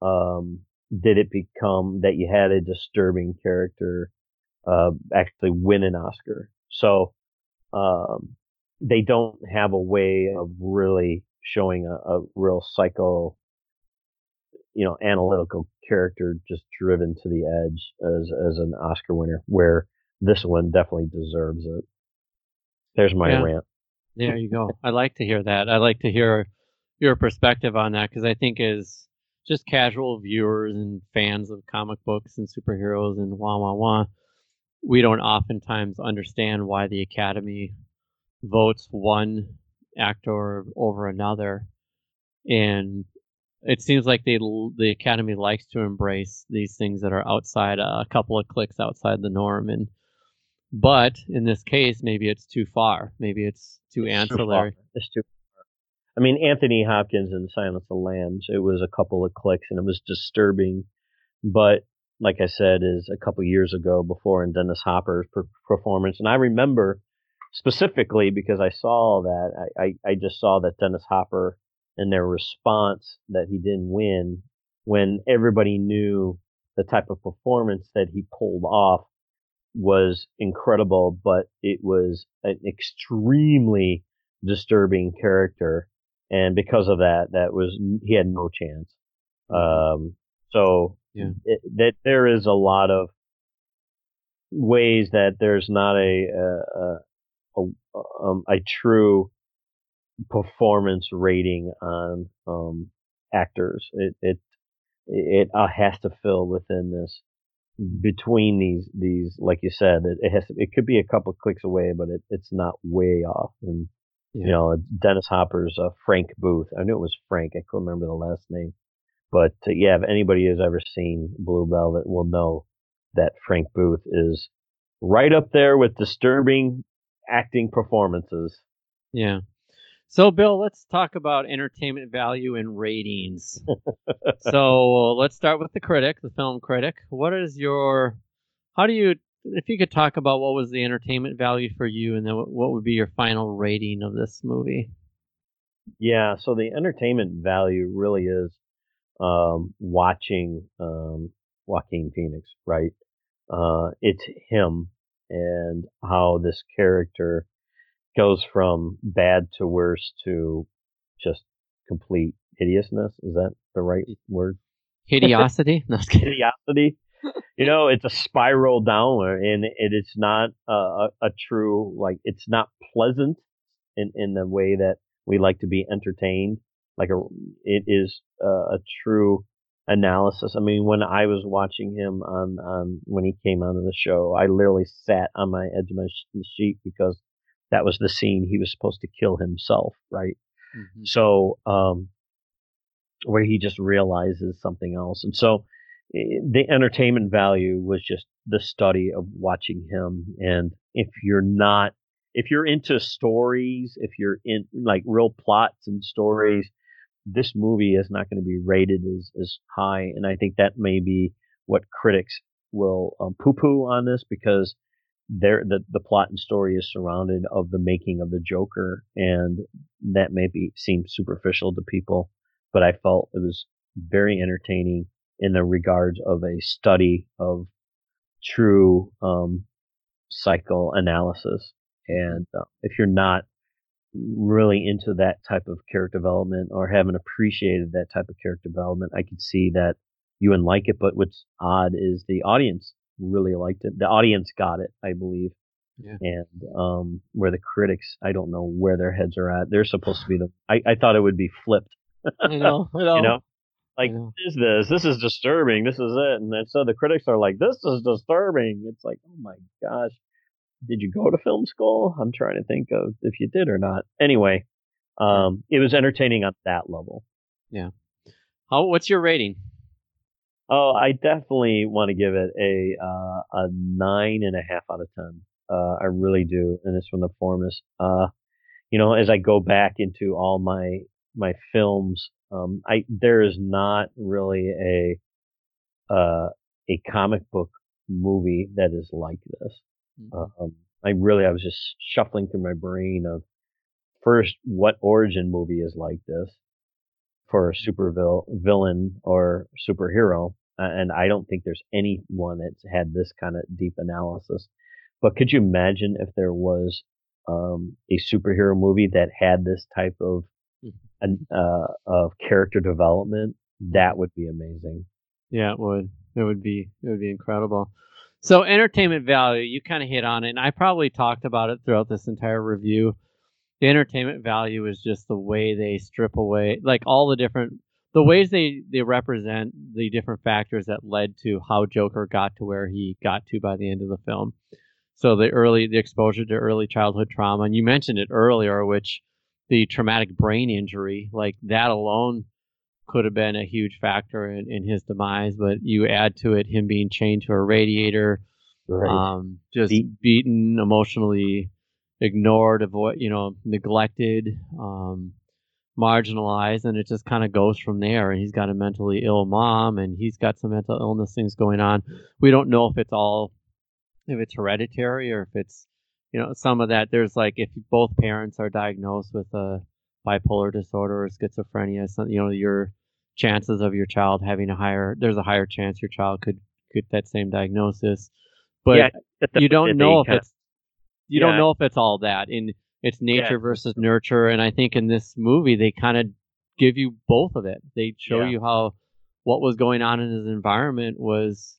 um, did it become that you had a disturbing character uh, actually win an Oscar. So um, they don't have a way of really showing a, a real psycho, you know, analytical character just driven to the edge as as an Oscar winner, where this one definitely deserves it. There's my yeah. rant. There you go. I like to hear that. I like to hear your perspective on that because I think as just casual viewers and fans of comic books and superheroes and wah wah wah, we don't oftentimes understand why the Academy votes one actor over another, and it seems like they the Academy likes to embrace these things that are outside uh, a couple of clicks outside the norm and but in this case, maybe it's too far. Maybe it's too it's ancillary. Too it's too far. I mean, Anthony Hopkins in Silence of the Lambs, it was a couple of clicks and it was disturbing. But like I said, is a couple years ago before in Dennis Hopper's per- performance. And I remember specifically because I saw that, I, I, I just saw that Dennis Hopper and their response that he didn't win when everybody knew the type of performance that he pulled off was incredible, but it was an extremely disturbing character, and because of that, that was he had no chance. Mm-hmm. Um, so yeah. it, that there is a lot of ways that there's not a a, a, a, um, a true performance rating on um, actors. It it it uh, has to fill within this between these these like you said it, it has to, it could be a couple clicks away but it, it's not way off and yeah. you know dennis hopper's uh, frank booth i knew it was frank i couldn't remember the last name but uh, yeah if anybody has ever seen blue velvet will know that frank booth is right up there with disturbing acting performances. Yeah. So, Bill, let's talk about entertainment value and ratings. so, let's start with the critic, the film critic. What is your, how do you, if you could talk about what was the entertainment value for you and then what would be your final rating of this movie? Yeah, so the entertainment value really is um, watching um, Joaquin Phoenix, right? Uh, it's him and how this character goes from bad to worse to just complete hideousness. Is that the right word? Hideosity? no, Hideosity. you know, it's a spiral downward, and it is not a, a, a, true like. It's not pleasant in in the way that we like to be entertained. Like a, it is a, a true analysis. I mean, when I was watching him on on when he came onto the show, I literally sat on my edge of my seat because that was the scene he was supposed to kill himself, right? Mm-hmm. So, um, where he just realizes something else, and so eh, the entertainment value was just the study of watching him. And if you're not, if you're into stories, if you're in like real plots and stories, this movie is not going to be rated as, as high. And I think that may be what critics will um, poo poo on this because there the, the plot and story is surrounded of the making of the Joker, and that may be seem superficial to people, but I felt it was very entertaining in the regards of a study of true um, psychoanalysis. And uh, if you're not really into that type of character development or haven't appreciated that type of character development, I could see that you wouldn't like it. But what's odd is the audience really liked it. The audience got it, I believe. Yeah. And um, where the critics, I don't know where their heads are at. They're supposed to be the. I, I thought it would be flipped. I know. I know. you know, like know. is this? This is disturbing. This is it. And then so the critics are like, this is disturbing. It's like, oh my gosh, did you go to film school? I'm trying to think of if you did or not. Anyway, um, it was entertaining on that level. Yeah. How? What's your rating? Oh, I definitely want to give it a uh, a nine and a half out of ten. Uh, I really do, and it's from the Formus. Uh, you know, as I go back into all my my films, um, I there is not really a uh, a comic book movie that is like this. Mm-hmm. Um, I really I was just shuffling through my brain of first what origin movie is like this for a super vil- villain or superhero and I don't think there's anyone that's had this kind of deep analysis. But could you imagine if there was um, a superhero movie that had this type of mm-hmm. uh, of character development? That would be amazing. Yeah, it would. It would be. It would be incredible. So entertainment value, you kind of hit on it, and I probably talked about it throughout this entire review. The entertainment value is just the way they strip away, like all the different the ways they they represent the different factors that led to how Joker got to where he got to by the end of the film. So the early the exposure to early childhood trauma, and you mentioned it earlier, which the traumatic brain injury, like that alone, could have been a huge factor in, in his demise. But you add to it him being chained to a radiator, right. um, just Be- beaten, emotionally ignored, avoid, you know, neglected. Um, marginalized and it just kind of goes from there and he's got a mentally ill mom and he's got some mental illness things going on we don't know if it's all if it's hereditary or if it's you know some of that there's like if both parents are diagnosed with a bipolar disorder or schizophrenia you know your chances of your child having a higher there's a higher chance your child could get that same diagnosis but yeah, you don't know if it's you yeah. don't know if it's all that and it's nature yeah. versus nurture, and I think in this movie they kind of give you both of it. They show yeah. you how what was going on in his environment was,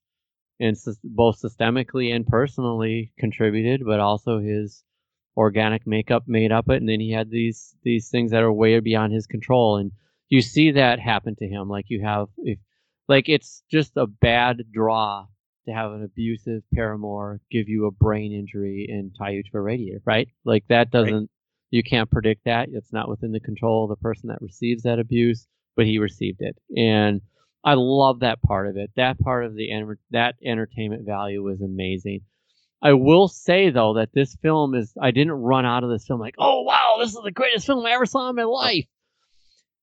and both systemically and personally contributed, but also his organic makeup made up it, and then he had these these things that are way beyond his control, and you see that happen to him. Like you have, if, like it's just a bad draw to have an abusive paramour give you a brain injury and tie you to a radiator, right? Like that doesn't right. you can't predict that. It's not within the control of the person that receives that abuse, but he received it. And I love that part of it. That part of the that entertainment value was amazing. I will say though that this film is I didn't run out of this film like, oh wow, this is the greatest film I ever saw in my life.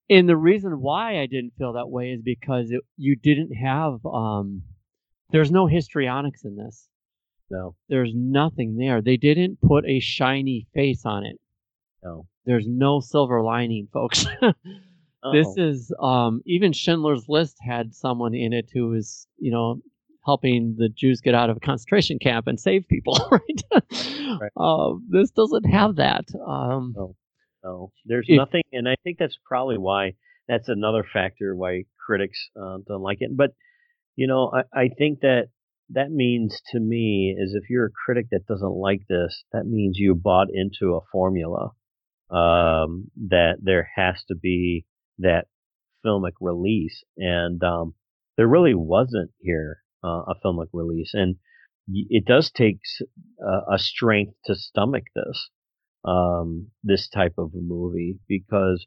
And the reason why I didn't feel that way is because it, you didn't have um there's no histrionics in this. No. There's nothing there. They didn't put a shiny face on it. No. There's no silver lining, folks. this is um even Schindler's List had someone in it who was, you know, helping the Jews get out of a concentration camp and save people, right? Right. Uh, this doesn't have that. Um, No. No, there's If- nothing, and I think that's probably why that's another factor why critics uh, don't like it. But you know, I, I think that that means to me is if you're a critic that doesn't like this, that means you bought into a formula um, that there has to be that filmic release, and um, there really wasn't here uh, a filmic release, and it does take uh, a strength to stomach this um, this type of a movie because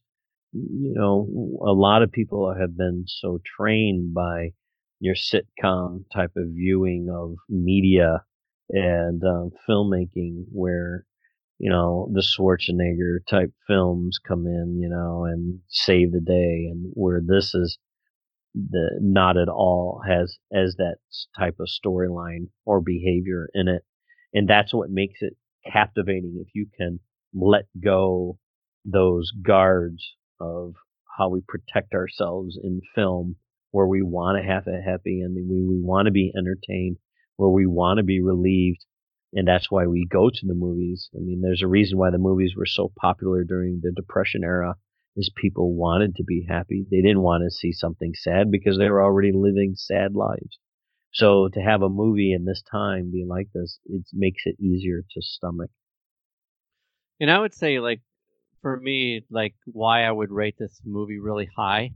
you know a lot of people have been so trained by your sitcom type of viewing of media and um, filmmaking where you know the Schwarzenegger type films come in you know and save the day and where this is the not at all has as that type of storyline or behavior in it. And that's what makes it captivating if you can let go those guards of how we protect ourselves in film where we want to have a happy ending we, we want to be entertained where we want to be relieved and that's why we go to the movies. I mean there's a reason why the movies were so popular during the depression era is people wanted to be happy. They didn't want to see something sad because they were already living sad lives. So to have a movie in this time be like this it makes it easier to stomach. And I would say, like, for me, like, why I would rate this movie really high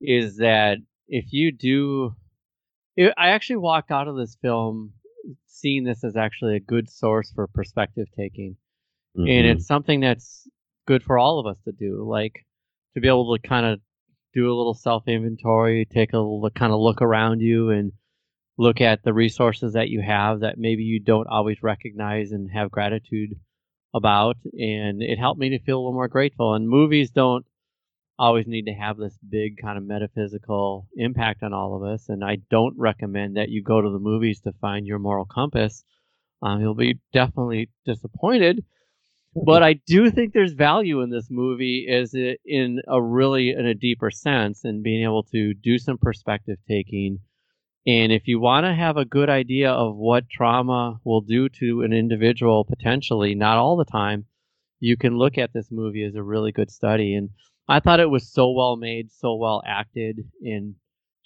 is that if you do, I I actually walked out of this film seeing this as actually a good source for perspective taking. and Mhm. it's something that's good for all of us to do like to be able to kind of do a little self inventory take a little kind of look around you and look at the resources that you have that maybe you don't always recognize and have gratitude about and it helped me to feel a little more grateful and movies don't always need to have this big kind of metaphysical impact on all of us and i don't recommend that you go to the movies to find your moral compass um, you'll be definitely disappointed but I do think there's value in this movie is in a really in a deeper sense and being able to do some perspective taking. And if you want to have a good idea of what trauma will do to an individual potentially, not all the time, you can look at this movie as a really good study. And I thought it was so well made, so well acted, and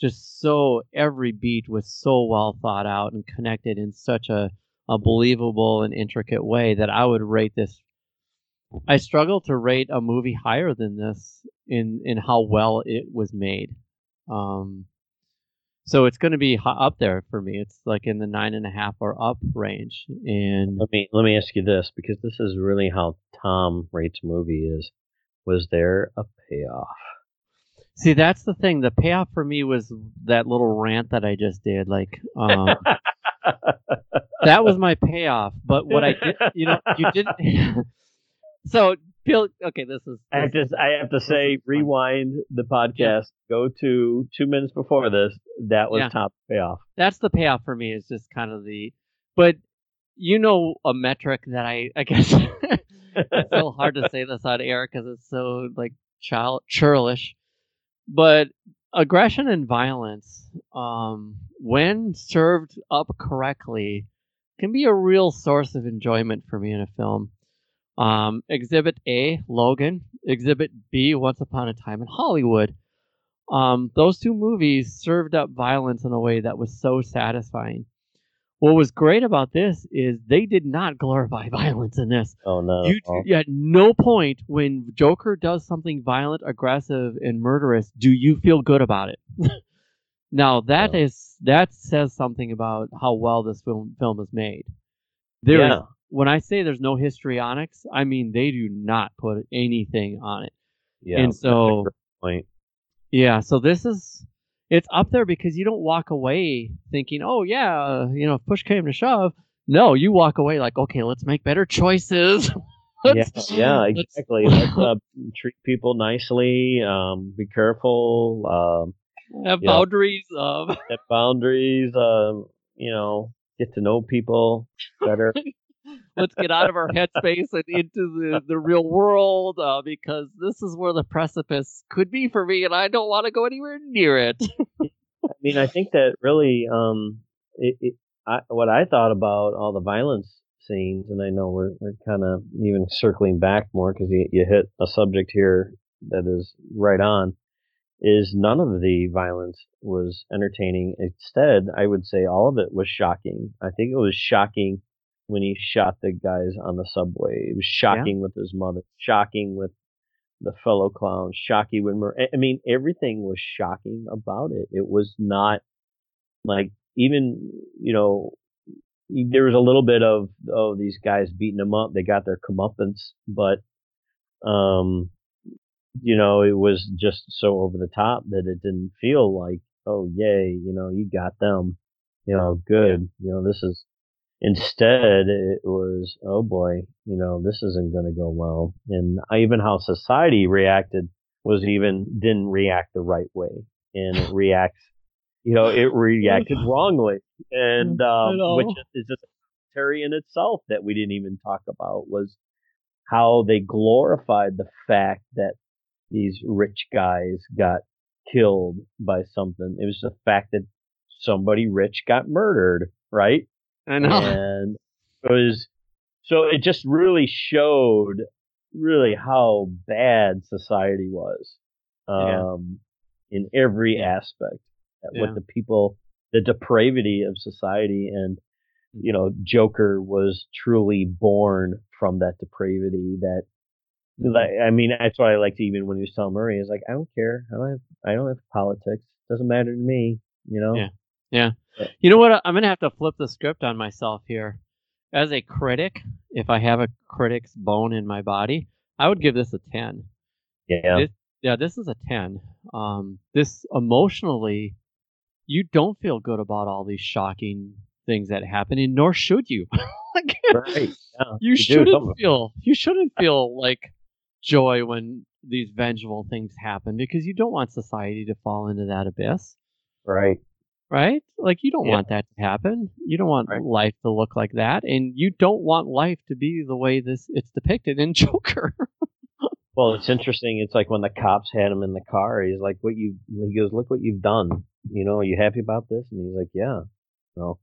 just so every beat was so well thought out and connected in such a, a believable and intricate way that I would rate this I struggle to rate a movie higher than this in in how well it was made. Um, so it's going to be up there for me. It's like in the nine and a half or up range. And let me let me ask you this because this is really how Tom rates movie is was there a payoff see, that's the thing. The payoff for me was that little rant that I just did. Like, um, that was my payoff. But what I did, you know, you didn't. so, Bill, okay, this is. I have to I have to say rewind the podcast go to 2 minutes before this that was Yeah. top payoff that's the payoff for me is just kind of the but you know a metric that i i guess it's so hard to say this on air because it's so like child churlish but aggression and violence um when served up correctly can be a real source of enjoyment for me in a film. Um exhibit a logan. Exhibit b once upon a time in hollywood. Um, those two movies served up violence in a way that was so satisfying. What was great about this is they did not glorify violence in this. oh no You, Oh. at no point when Joker does something violent, aggressive, and murderous do you feel good about it. now that is that says something about how well this film film is made. There yeah when I say there's no histrionics, I mean they do not put anything on it. yeah and that's a so point yeah, so this is it's up there because you don't walk away thinking, "Oh yeah, uh, you know, if push came to shove, no, you walk away like, okay, let's make better choices. yeah, yeah, exactly. Let's uh, treat people nicely. Um, be careful. Um, have boundaries. Um, have boundaries. Um, you know, get to know people better. let's get out of our headspace and into the, the real world uh, because this is where the precipice could be for me and I don't want to go anywhere near it. I mean, I think that really, um, it, it, I, what I thought about all the violence scenes, and I know we're, we're kind of even circling back more because you, you hit a subject here that is right on, is none of the violence was entertaining. Instead, I would say all of it was shocking. I think it was shocking when he shot the guys on the subway. It was shocking yeah. with his mother, shocking with the fellow clowns, shocking when I mean, everything was shocking about it. It was not like even, you know, there was a little bit of, oh, these guys beating them up. They got their comeuppance, but, um, you know, it was just so over the top that it didn't feel like, oh, yay, you know, you got them, you know, good. You know, this is, Instead, it was, oh boy, you know, this isn't going to go well. And even how society reacted was even didn't react the right way, and it reacts, you know, it reacted wrongly, and um, which is just a commentary in itself that we didn't even talk about was how they glorified the fact that these rich guys got killed by something. It was the fact that somebody rich got murdered, right? I know. And it was so it just really showed really how bad society was um, yeah. in every aspect. Yeah. What the people, the depravity of society, and mm. you know, Joker was truly born from that depravity. That, mm-hmm. like, I mean, that's why I liked even when he was telling Murray, is like, I don't care, I don't have, I don't have politics, doesn't matter to me, you know. Yeah. Yeah. You know what? I'm going to have to flip the script on myself here. As a critic, if I have a critic's bone in my body, I would give this a 10. Yeah. This, yeah, this is a 10. Um, this emotionally, you don't feel good about all these shocking things that happen, and nor should you. like, right. Yeah, you, you shouldn't feel you shouldn't feel like joy when these vengeful things happen because you don't want society to fall into that abyss. Right right? Like you don't yeah. want that to happen. You don't want right. life to look like that, and you don't want life to be the way this it's depicted in Joker. well, it's interesting. It's like when the cops had him in the car. He's like, "What you?" He goes, "Look what you've done. You know, are you happy about this?" And he's like, "Yeah." No.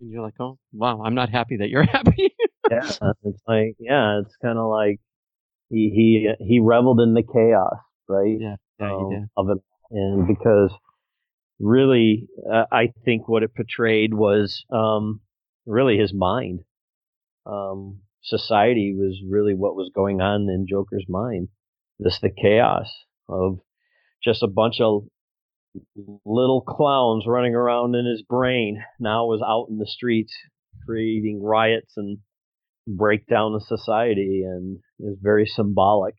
And you're like, "Oh, wow! I'm not happy that you're happy." yeah, it's like, yeah, it's kind of like he he he reveled in the chaos, right? Yeah, yeah, um, he did. Of it, and because really, uh, I think what it portrayed was um, really his mind. Um, society was really what was going on in Joker's mind. This the chaos of just a bunch of little clowns running around in his brain. Now was out in the streets creating riots and breakdown of society, and is very symbolic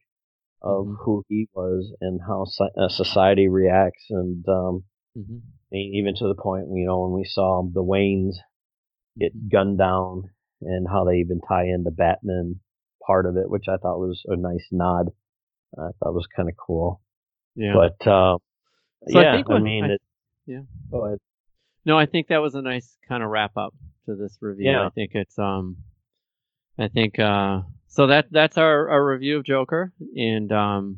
of mm-hmm. who he was and how uh, society reacts. And um, Mm-hmm. Even to the point, you know, when we saw the Waynes get mm-hmm. gunned down and how they even tie in the Batman part of it, which I thought was a nice nod. I thought was kind of cool. Yeah. But uh, so yeah, I, I mean, I, it, yeah. Go ahead. No, I think that was a nice kind of wrap up to this review. Yeah. I think it's um, I think uh, so that that's our, our review of Joker, and um,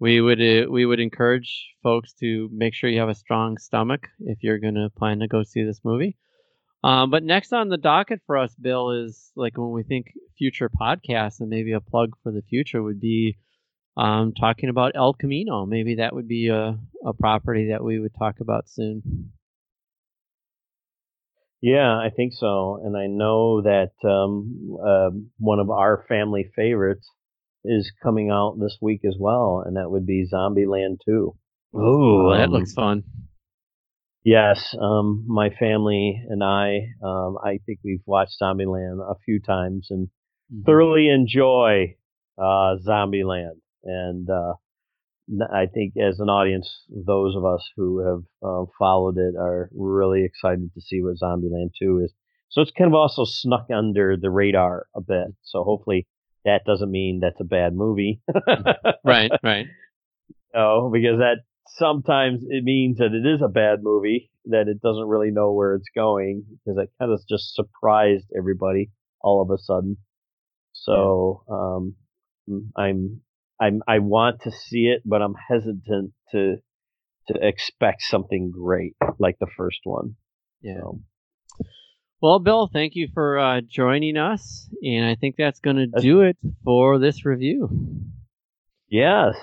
we would uh, we would encourage folks to make sure you have a strong stomach if you're going to plan to go see this movie. Um, but next on the docket for us, Bill, is like when we think future podcasts and maybe a plug for the future would be um, talking about El Camino. Maybe that would be a, a property that we would talk about soon. Yeah, I think so. And I know that um, uh, one of our family favorites is coming out this week as well, and that would be Zombieland 2. Oh, um, that looks fun. Yes, um, my family and I, um, I think we've watched Zombieland a few times and mm-hmm. thoroughly enjoy uh, Zombieland. And uh, I think as an audience, those of us who have uh, followed it are really excited to see what Zombieland 2 is. So it's kind of also snuck under the radar a bit. So hopefully that doesn't mean that's a bad movie. right, right. Oh, because that sometimes it means that it is a bad movie, that it doesn't really know where it's going, because it kind of just surprised everybody all of a sudden. So um, I'm I'm I want to see it, but I'm hesitant to to expect something great like the first one. Yeah. So. Well, Bill, thank you for uh, joining us, and I think that's going to do it for this review. Yes.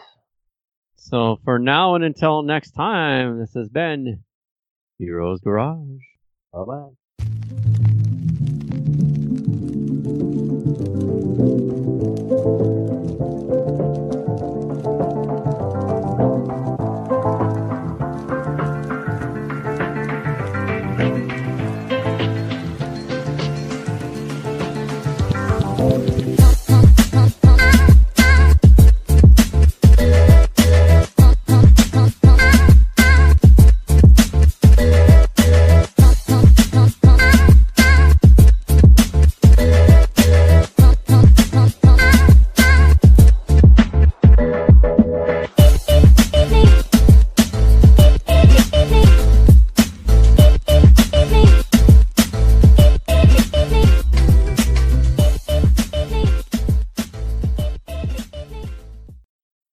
So for now and until next time, this has been Heroes Garage. Bye bye.